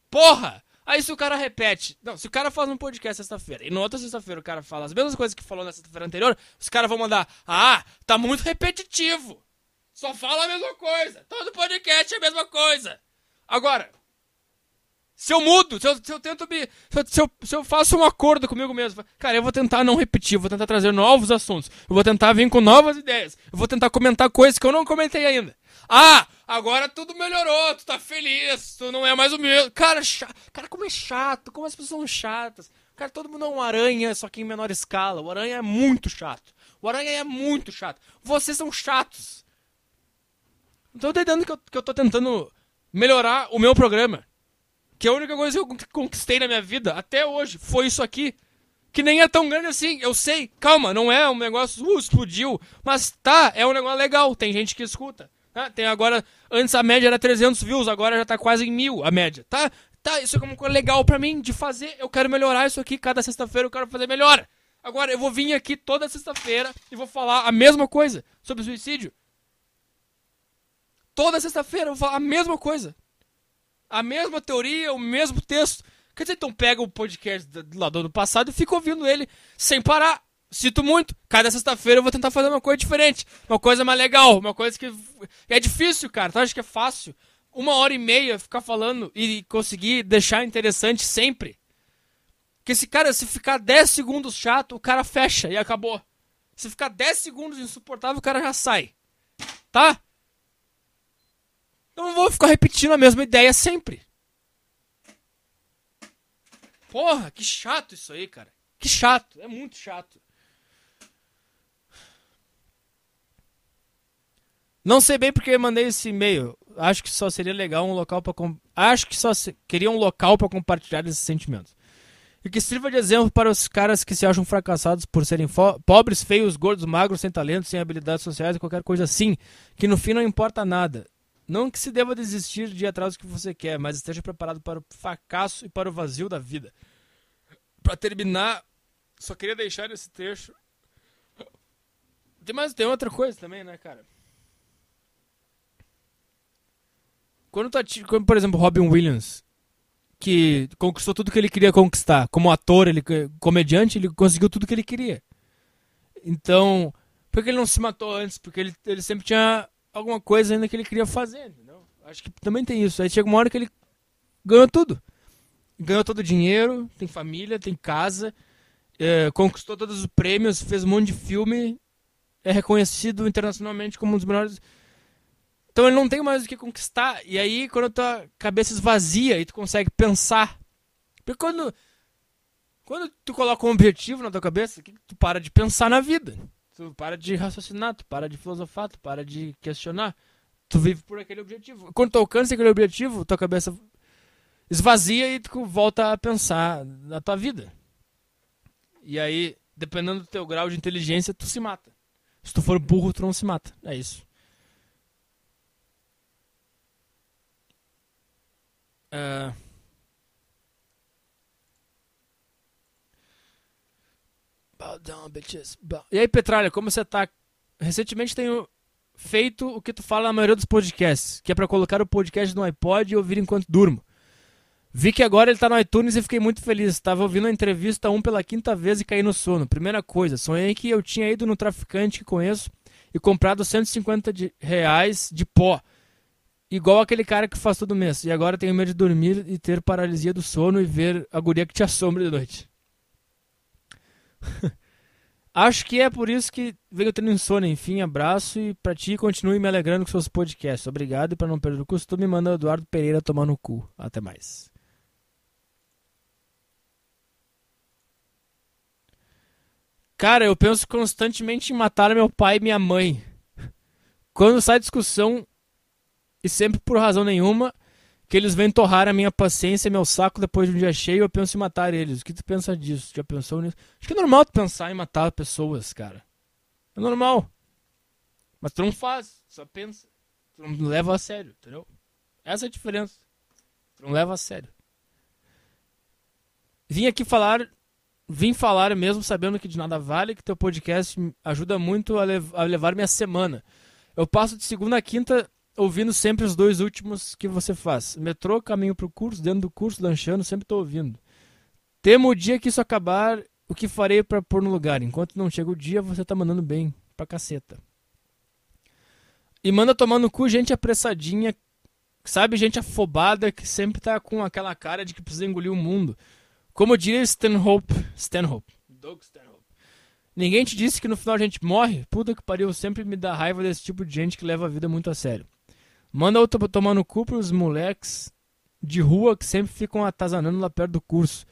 Porra! Aí se o cara repete. Não, se o cara faz um podcast sexta-feira e na outra sexta-feira o cara fala as mesmas coisas que falou na sexta-feira anterior, os caras vão mandar: Ah, tá muito repetitivo. Só fala a mesma coisa. Todo podcast é a mesma coisa. Agora, se eu mudo, se eu, se eu tento me. Se eu, se eu, se, eu, faço um acordo comigo mesmo, cara, eu vou tentar não repetir, vou tentar trazer novos assuntos, eu vou tentar vir com novas ideias, eu vou tentar comentar coisas que eu não comentei ainda. Ah, agora tudo melhorou, tu tá feliz, tu não é mais o mesmo. Cara, cara, como é chato, como as pessoas são chatas. Cara, todo mundo é um aranha, só que em menor escala. O aranha é muito chato. O aranha é muito chato. Vocês são chatos. Tô entendendo que eu, que eu tô tentando melhorar o meu programa. Que a única coisa que eu conquistei na minha vida até hoje foi isso aqui. Que nem é tão grande assim, eu sei. Calma, não é um negócio, uh, explodiu. Mas tá, é um negócio legal, tem gente que escuta. Tá? Tem agora, antes a média era 300 views, agora já tá quase em mil a média. Tá, tá, isso é uma coisa legal pra mim de fazer. Eu quero melhorar isso aqui, cada sexta-feira eu quero fazer melhor. Agora, eu vou vir aqui toda sexta-feira e vou falar a mesma coisa sobre suicídio. Toda sexta-feira eu vou falar a mesma coisa. A mesma teoria, o mesmo texto. Quer dizer, então pega o podcast do lado do ano passado e fica ouvindo ele sem parar. Cito muito. Cada sexta-feira eu vou tentar fazer uma coisa diferente. Uma coisa mais legal. Uma coisa que. É difícil, cara. Tu acha que é fácil? Uma hora e meia ficar falando e conseguir deixar interessante sempre. Porque esse cara, se ficar 10 segundos chato, o cara fecha e acabou. Se ficar 10 segundos insuportável, o cara já sai. Tá? Eu não vou ficar repetindo a mesma ideia sempre. Porra, que chato isso aí, cara. Que chato, é muito chato. Não sei bem porque mandei esse e-mail. Acho que só seria legal um local para com... acho que só se... queria um local para compartilhar esses sentimentos. E que sirva de exemplo para os caras que se acham fracassados por serem fo... pobres, feios, gordos, magros, sem talento, sem habilidades sociais, qualquer coisa assim, que no fim não importa nada. Não que se deva desistir de ir atrás do que você quer, mas esteja preparado para o fracasso e para o vazio da vida. Para terminar, só queria deixar esse trecho. Tem mais tem outra coisa também, né, cara? Quando tá, como, por exemplo, Robin Williams, que conquistou tudo que ele queria conquistar, como ator, ele comediante, ele conseguiu tudo que ele queria. Então, por que ele não se matou antes? Porque ele, ele sempre tinha alguma coisa ainda que ele queria fazer, entendeu? Acho que também tem isso. Aí chega uma hora que ele ganhou tudo. Ganhou todo o dinheiro, tem família, tem casa, é, conquistou todos os prêmios, fez um monte de filme, é reconhecido internacionalmente como um dos melhores. Então ele não tem mais o que conquistar. E aí, quando a tua cabeça esvazia e tu consegue pensar. Porque quando, quando tu coloca um objetivo na tua cabeça, tu para de pensar na vida. Tu para de raciocinar, tu para de filosofar, tu para de questionar. Tu vive por aquele objetivo. Quando tu alcança aquele objetivo, tua cabeça esvazia e tu volta a pensar na tua vida. E aí, dependendo do teu grau de inteligência, tu se mata. Se tu for burro, tu não se mata. É isso. Uh... E aí, Petralha, como você tá? Recentemente tenho feito o que tu fala na maioria dos podcasts, que é para colocar o podcast no iPod e ouvir enquanto durmo. Vi que agora ele tá no iTunes e fiquei muito feliz. Estava ouvindo a entrevista um pela quinta vez e caí no sono. Primeira coisa, sonhei que eu tinha ido no traficante que conheço e comprado 150 de reais de pó. Igual aquele cara que faz todo mês. E agora tenho medo de dormir e ter paralisia do sono e ver a guria que te assombra de noite. Acho que é por isso que venho tendo insônia. Enfim, abraço e pra ti continue me alegrando com seus podcasts. Obrigado e pra não perder o costume, manda o Eduardo Pereira tomar no cu. Até mais. Cara, eu penso constantemente em matar meu pai e minha mãe. Quando sai discussão, e sempre por razão nenhuma, que eles vêm torrar a minha paciência e meu saco depois de um dia cheio, eu penso em matar eles. O que tu pensa disso? Já pensou nisso? Acho que é normal tu pensar em matar pessoas, cara. É normal. Mas tu não faz, só pensa. Tu não leva a sério, entendeu? Essa é a diferença. Tu não leva a sério. Vim aqui falar, vim falar mesmo sabendo que de nada vale, que teu podcast ajuda muito a, lev a levar minha semana. Eu passo de segunda a quinta ouvindo sempre os dois últimos que você faz. Metrô, caminho pro curso, dentro do curso, lanchando, sempre tô ouvindo. Temo o dia que isso acabar, o que farei para pôr no lugar. Enquanto não chega o dia, você tá mandando bem pra caceta. E manda tomar no cu gente apressadinha, sabe, gente afobada que sempre tá com aquela cara de que precisa engolir o mundo. Como diria Stanhope, Stanhope, Doug Stanhope. Ninguém te disse que no final a gente morre? Puta que pariu, sempre me dá raiva desse tipo de gente que leva a vida muito a sério. Manda outro tomar no cu pros moleques de rua que sempre ficam atazanando lá perto do curso.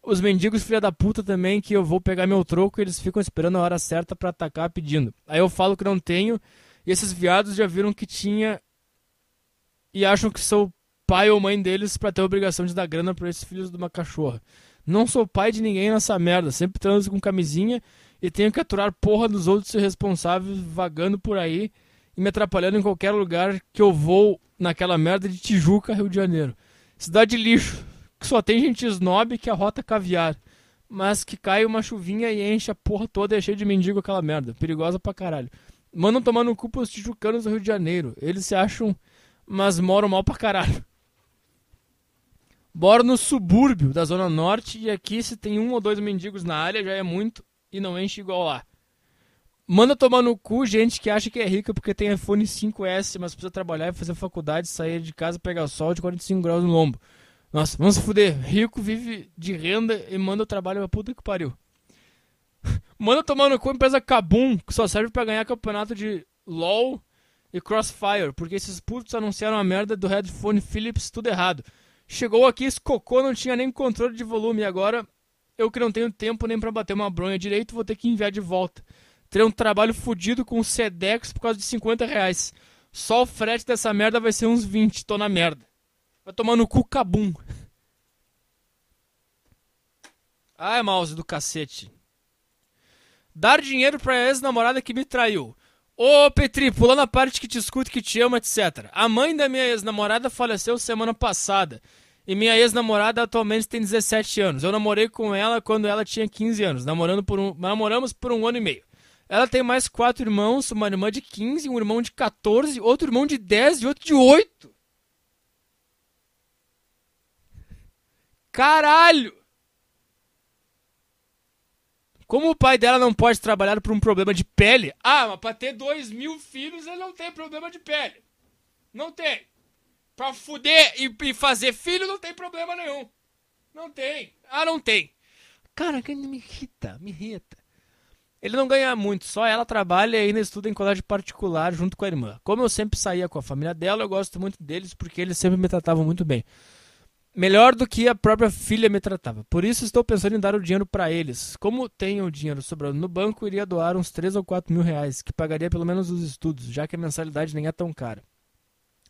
Os mendigos filha da puta também que eu vou pegar meu troco e eles ficam esperando a hora certa para atacar pedindo. Aí eu falo que não tenho e esses viados já viram que tinha e acham que sou pai ou mãe deles para ter a obrigação de dar grana para esses filhos de uma cachorra. Não sou pai de ninguém nessa merda, sempre transo com camisinha e tenho que aturar porra dos outros irresponsáveis vagando por aí e me atrapalhando em qualquer lugar que eu vou naquela merda de Tijuca, Rio de Janeiro. Cidade lixo, que só tem gente snob que arrota caviar, mas que cai uma chuvinha e enche a porra toda e é cheio de mendigo aquela merda. Perigosa pra caralho. Mandam tomar no cu pros tijucanos do Rio de Janeiro. Eles se acham, mas moram mal pra caralho. Moro no subúrbio da Zona Norte e aqui se tem um ou dois mendigos na área já é muito e não enche igual lá. Manda tomar no cu gente que acha que é rica porque tem iPhone 5S, mas precisa trabalhar e fazer faculdade, sair de casa, pegar sol de 45 graus no lombo. Nossa, vamos se fuder. Rico vive de renda e manda o trabalho pra puta que pariu. manda tomar no cu empresa Kabum, que só serve para ganhar campeonato de LOL e Crossfire, porque esses putos anunciaram a merda do headphone Philips tudo errado. Chegou aqui, esse cocô não tinha nem controle de volume. E agora, eu que não tenho tempo nem para bater uma bronha direito, vou ter que enviar de volta. Terei um trabalho fodido com o Sedex por causa de 50 reais. Só o frete dessa merda vai ser uns 20. Tô na merda. Vai tomar no cu cabum. Ai, mouse do cacete. Dar dinheiro pra ex-namorada que me traiu. Ô, Petri, pulando a parte que te escuta, que te ama, etc. A mãe da minha ex-namorada faleceu semana passada. E minha ex-namorada atualmente tem 17 anos. Eu namorei com ela quando ela tinha 15 anos. Namorando por um, namoramos por um ano e meio. Ela tem mais quatro irmãos, uma irmã de 15, um irmão de 14, outro irmão de 10 e outro de 8. Caralho! Como o pai dela não pode trabalhar por um problema de pele, ah, mas pra ter dois mil filhos ele não tem problema de pele. Não tem. Pra fuder e, e fazer filho não tem problema nenhum. Não tem. Ah, não tem. Cara, que me irrita, me irrita. Ele não ganha muito, só ela trabalha e ainda estuda em colégio particular junto com a irmã. Como eu sempre saía com a família dela, eu gosto muito deles porque eles sempre me tratavam muito bem melhor do que a própria filha me tratava. Por isso estou pensando em dar o dinheiro para eles. Como tenho o dinheiro sobrando no banco, iria doar uns 3 ou 4 mil reais, que pagaria pelo menos os estudos, já que a mensalidade nem é tão cara.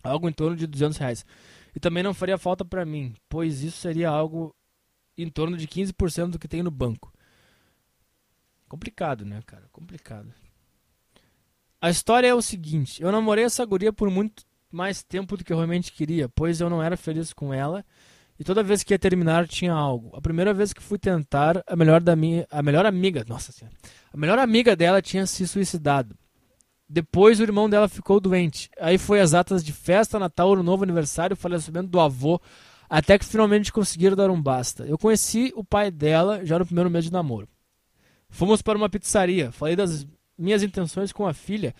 Algo em torno de 200 reais. E também não faria falta para mim, pois isso seria algo em torno de 15% do que tenho no banco. Complicado, né, cara? Complicado. A história é o seguinte: eu namorei essa guria por muito mais tempo do que eu realmente queria, pois eu não era feliz com ela e toda vez que ia terminar tinha algo. A primeira vez que fui tentar, a melhor da minha, a melhor amiga, nossa senhora, a melhor amiga dela tinha se suicidado. Depois o irmão dela ficou doente. Aí foi as atas de festa, Natal, Ano Novo, aniversário, falecimento do avô, até que finalmente conseguiram dar um basta. Eu conheci o pai dela já no primeiro mês de namoro. Fomos para uma pizzaria, falei das minhas intenções com a filha,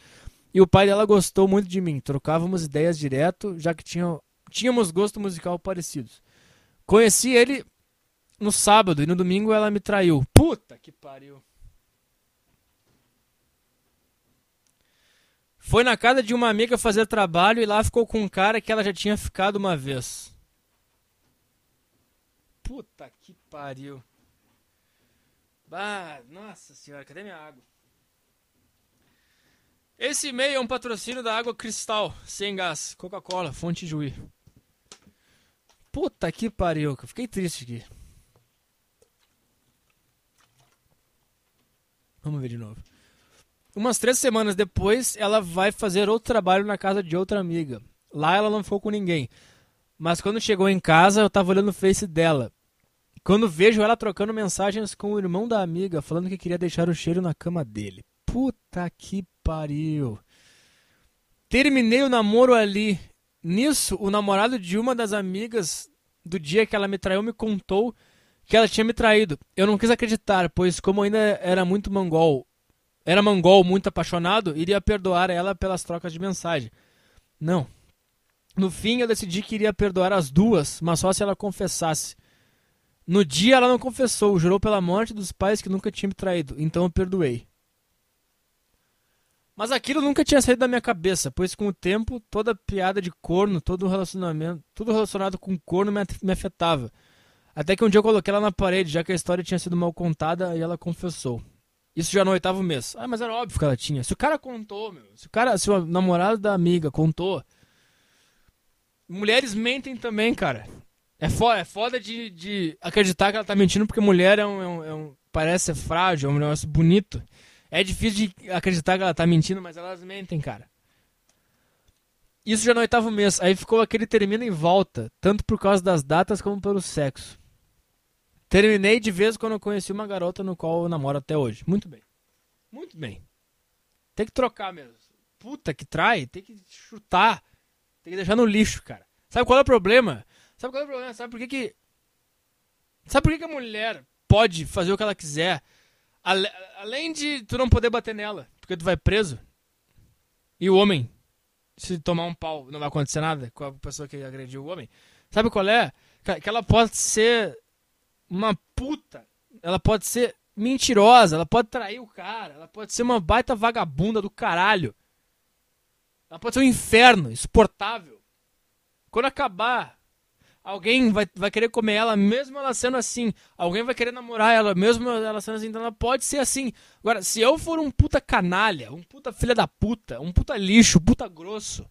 e o pai dela gostou muito de mim. Trocávamos ideias direto, já que tinha, tínhamos gosto musical parecidos. Conheci ele no sábado e no domingo ela me traiu. Puta que pariu. Foi na casa de uma amiga fazer trabalho e lá ficou com um cara que ela já tinha ficado uma vez. Puta que pariu. Bah, nossa senhora, cadê minha água? Esse e-mail é um patrocínio da Água Cristal, sem gás, Coca-Cola, fonte Juí. Puta que pariu, que eu fiquei triste aqui. Vamos ver de novo. Umas três semanas depois, ela vai fazer outro trabalho na casa de outra amiga. Lá ela não ficou com ninguém. Mas quando chegou em casa, eu tava olhando o face dela. Quando vejo ela trocando mensagens com o irmão da amiga, falando que queria deixar o cheiro na cama dele. Puta que pariu. Terminei o namoro ali. Nisso, o namorado de uma das amigas do dia que ela me traiu me contou que ela tinha me traído. Eu não quis acreditar, pois como ainda era muito mongol, era mongol muito apaixonado, iria perdoar ela pelas trocas de mensagem. Não. No fim, eu decidi que iria perdoar as duas, mas só se ela confessasse. No dia, ela não confessou, jurou pela morte dos pais que nunca tinha me traído, então eu perdoei. Mas aquilo nunca tinha saído da minha cabeça, pois com o tempo, toda piada de corno, todo relacionamento, tudo relacionado com corno me afetava. Até que um dia eu coloquei ela na parede, já que a história tinha sido mal contada, e ela confessou. Isso já no oitavo mês. Ah, mas era óbvio que ela tinha. Se o cara contou, meu, se o cara, se o namorado da amiga contou. Mulheres mentem também, cara. É foda, é foda de, de acreditar que ela tá mentindo porque mulher é um, é um, é um parece ser frágil, é um negócio bonito. É difícil de acreditar que ela tá mentindo, mas elas mentem, cara. Isso já no oitavo mês. Aí ficou aquele termina em volta, tanto por causa das datas como pelo sexo. Terminei de vez quando eu conheci uma garota no qual eu namoro até hoje. Muito bem. Muito bem. Tem que trocar mesmo. Puta que trai, tem que chutar. Tem que deixar no lixo, cara. Sabe qual é o problema? Sabe qual é o problema? Sabe por que que... Sabe por que, que a mulher pode fazer o que ela quiser? Além de tu não poder bater nela, porque tu vai preso. E o homem, se tomar um pau, não vai acontecer nada com a pessoa que agrediu o homem. Sabe qual é? Que ela pode ser uma puta. Ela pode ser mentirosa, ela pode trair o cara, ela pode ser uma baita vagabunda do caralho. Ela pode ser um inferno, insuportável. Quando acabar Alguém vai, vai querer comer ela, mesmo ela sendo assim. Alguém vai querer namorar ela, mesmo ela sendo assim. Então ela pode ser assim. Agora, se eu for um puta canalha, um puta filha da puta, um puta lixo, puta grosso,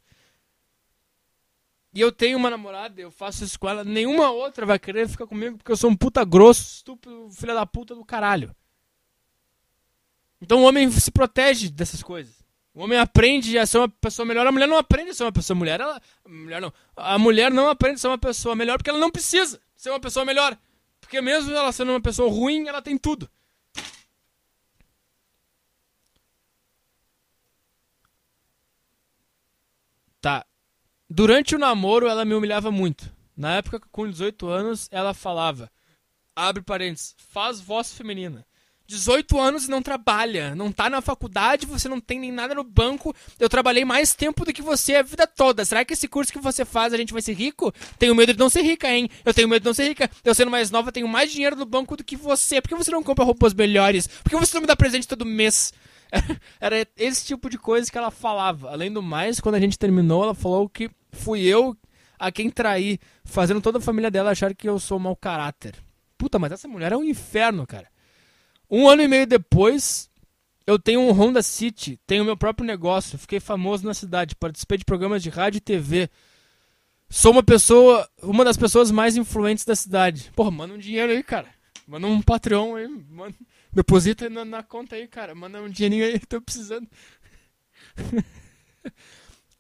e eu tenho uma namorada, eu faço isso com ela, nenhuma outra vai querer ficar comigo porque eu sou um puta grosso, estúpido, filha da puta do caralho. Então o homem se protege dessas coisas. O homem aprende a ser uma pessoa melhor, a mulher não aprende a ser uma pessoa mulher. Ela, a mulher não, a mulher não aprende a ser uma pessoa melhor porque ela não precisa ser uma pessoa melhor. Porque mesmo ela sendo uma pessoa ruim, ela tem tudo. Tá. Durante o namoro, ela me humilhava muito. Na época, com 18 anos, ela falava: abre parênteses, faz voz feminina. 18 anos e não trabalha, não tá na faculdade, você não tem nem nada no banco. Eu trabalhei mais tempo do que você a vida toda. Será que esse curso que você faz a gente vai ser rico? Tenho medo de não ser rica, hein? Eu tenho medo de não ser rica. Eu sendo mais nova, tenho mais dinheiro no banco do que você. Por que você não compra roupas melhores? Por que você não me dá presente todo mês? Era esse tipo de coisa que ela falava. Além do mais, quando a gente terminou, ela falou que fui eu a quem traí, fazendo toda a família dela achar que eu sou mau caráter. Puta, mas essa mulher é um inferno, cara. Um ano e meio depois, eu tenho um Honda City, tenho meu próprio negócio, fiquei famoso na cidade, participei de programas de rádio e TV. Sou uma pessoa, uma das pessoas mais influentes da cidade. Porra, manda um dinheiro aí, cara. Manda um Patreon aí, manda, deposita na, na conta aí, cara. Manda um dinheirinho aí, tô precisando.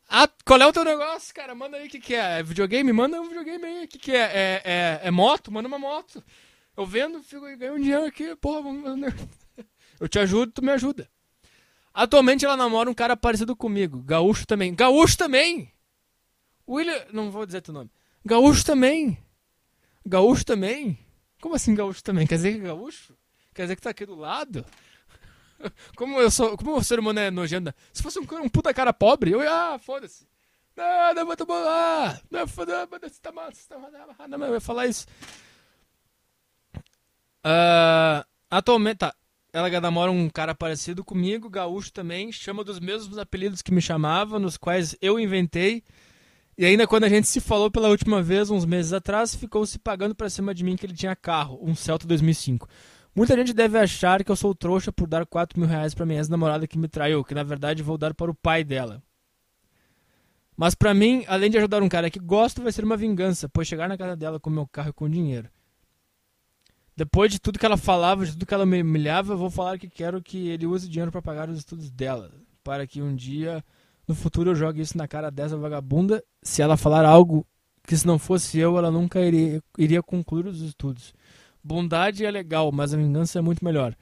ah, qual é o teu negócio, cara? Manda aí o que, que é. é videogame? Manda um videogame aí. O que, que é? É, é? é moto? Manda uma moto. Eu vendo, fico ganhando um dinheiro aqui, porra, vamos... eu te ajudo, tu me ajuda. Atualmente ela namora um cara parecido comigo, gaúcho também. Gaúcho também! William, não vou dizer teu nome. Gaúcho também! Gaúcho também? Como assim gaúcho também? Quer dizer que é gaúcho? Quer dizer que tá aqui do lado? Como eu sou, como o ser humano é nojento. Se fosse um, um puta cara pobre, eu ia, ah, foda-se. Não, não, não, ah, não, foda-se, tá mal, tá não, eu ia falar isso. Uh, atualmente, tá. Ela namora um cara parecido comigo, gaúcho também, chama dos mesmos apelidos que me chamava, nos quais eu inventei. E ainda quando a gente se falou pela última vez, uns meses atrás, ficou se pagando pra cima de mim que ele tinha carro, um Celta 2005. Muita gente deve achar que eu sou trouxa por dar 4 mil reais pra minha ex-namorada que me traiu, que na verdade vou dar para o pai dela. Mas pra mim, além de ajudar um cara que gosto, vai ser uma vingança, pois chegar na casa dela com meu carro e com dinheiro. Depois de tudo que ela falava, de tudo que ela me humilhava, eu vou falar que quero que ele use dinheiro para pagar os estudos dela. Para que um dia, no futuro, eu jogue isso na cara dessa vagabunda. Se ela falar algo que se não fosse eu, ela nunca iria, iria concluir os estudos. Bondade é legal, mas a vingança é muito melhor.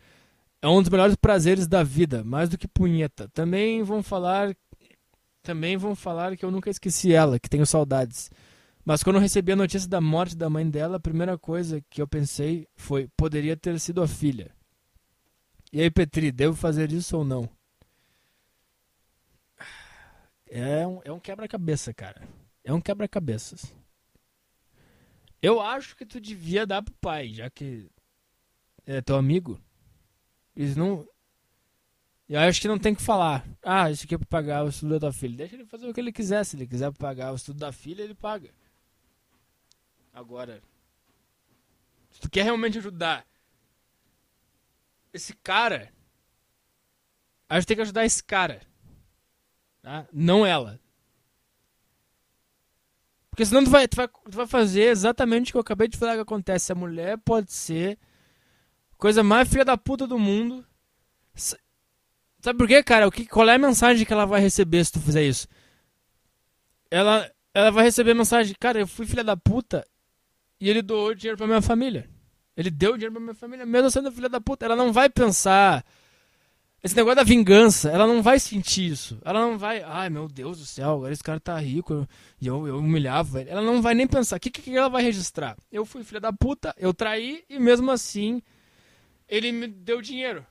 É um dos melhores prazeres da vida, mais do que punheta. Também vão falar também vão falar que eu nunca esqueci ela, que tenho saudades. Mas quando eu recebi a notícia da morte da mãe dela, a primeira coisa que eu pensei foi: poderia ter sido a filha. E aí, Petri, devo fazer isso ou não? É um, é um quebra-cabeça, cara. É um quebra-cabeças. Eu acho que tu devia dar pro pai, já que é teu amigo. Eles não. Eu acho que não tem que falar. Ah, isso aqui é pra pagar o estudo da filha. Deixa ele fazer o que ele quiser. Se ele quiser pagar o estudo da filha, ele paga. Agora, se tu quer realmente ajudar esse cara, a gente tem que ajudar esse cara. Tá? Não ela. Porque senão tu vai, tu, vai, tu vai fazer exatamente o que eu acabei de falar que acontece. A mulher pode ser coisa mais filha da puta do mundo. Sabe por quê, cara? O que, qual é a mensagem que ela vai receber se tu fizer isso? Ela, ela vai receber a mensagem, cara, eu fui filha da puta e ele doou dinheiro pra minha família. Ele deu dinheiro pra minha família, mesmo sendo filha da puta. Ela não vai pensar. Esse negócio da vingança, ela não vai sentir isso. Ela não vai, ai meu Deus do céu, agora esse cara tá rico e eu, eu humilhava ele. Ela não vai nem pensar. O que, que ela vai registrar? Eu fui filha da puta, eu traí e mesmo assim ele me deu dinheiro.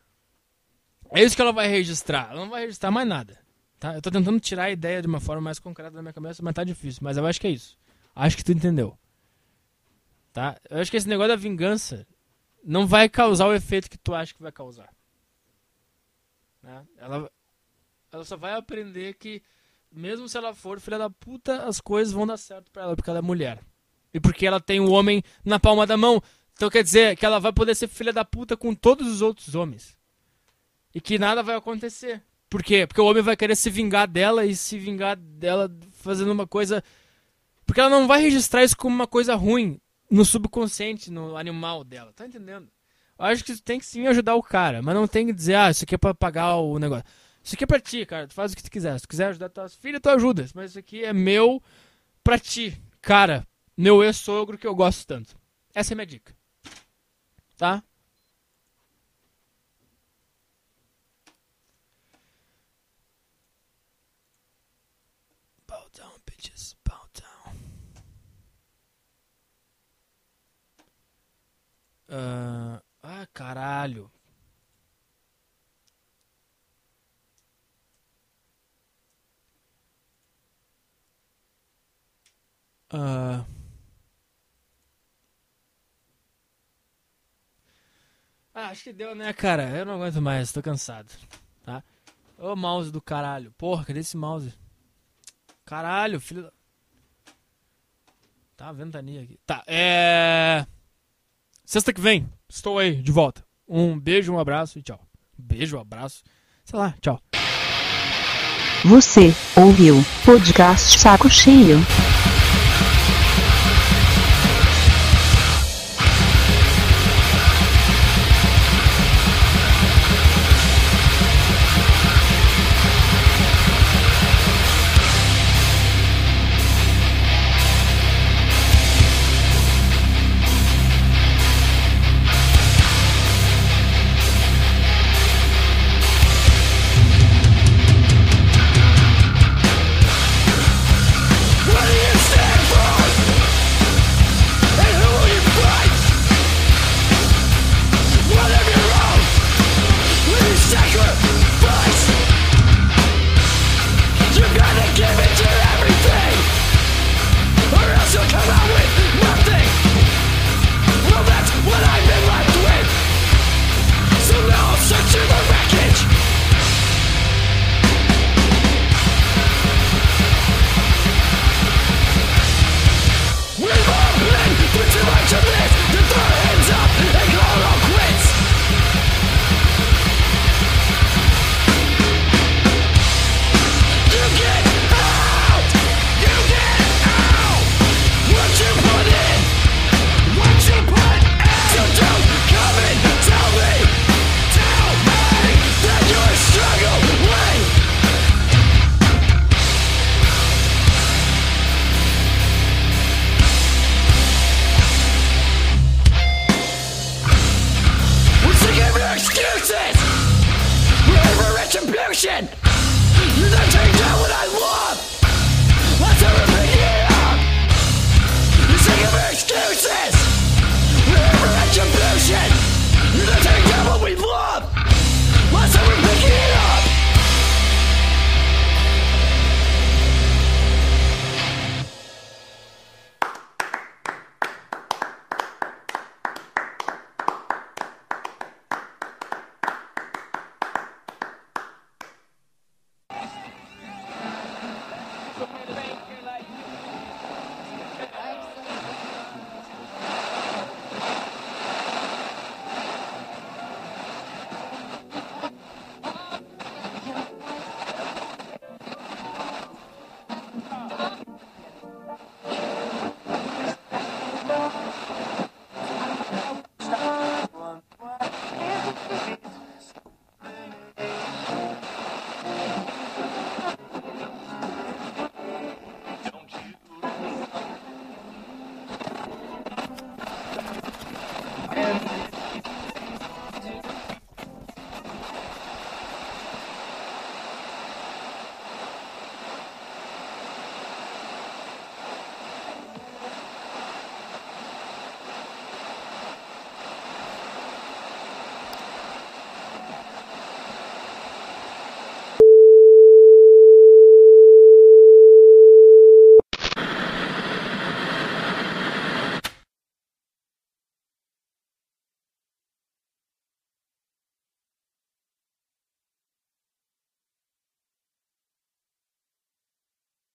É isso que ela vai registrar. Ela não vai registrar mais nada. Tá? Eu tô tentando tirar a ideia de uma forma mais concreta da minha cabeça, mas tá difícil. Mas eu acho que é isso. Acho que tu entendeu. Tá? Eu acho que esse negócio da vingança não vai causar o efeito que tu acha que vai causar. Né? Ela, ela só vai aprender que, mesmo se ela for filha da puta, as coisas vão dar certo pra ela, porque ela é mulher. E porque ela tem o um homem na palma da mão. Então quer dizer que ela vai poder ser filha da puta com todos os outros homens. E que nada vai acontecer. Por quê? Porque o homem vai querer se vingar dela e se vingar dela fazendo uma coisa. Porque ela não vai registrar isso como uma coisa ruim no subconsciente, no animal dela. Tá entendendo? Eu acho que tem que sim ajudar o cara, mas não tem que dizer, ah, isso aqui é pra pagar o negócio. Isso aqui é pra ti, cara. Tu faz o que tu quiser. Se tu quiser ajudar tuas filhas, tu ajuda. Mas isso aqui é meu pra ti. Cara, meu ex-sogro que eu gosto tanto. Essa é a minha dica. Tá? Uh, ah, caralho. Uh... Ah, acho que deu, né, cara? Eu não aguento mais, tô cansado, tá? Ô mouse do caralho. Porra, cadê esse mouse? Caralho, filho da... Tá, ventania aqui. Tá, é... Sexta que vem, estou aí, de volta. Um beijo, um abraço e tchau. Beijo, abraço. Sei lá, tchau. Você ouviu podcast Saco Cheio.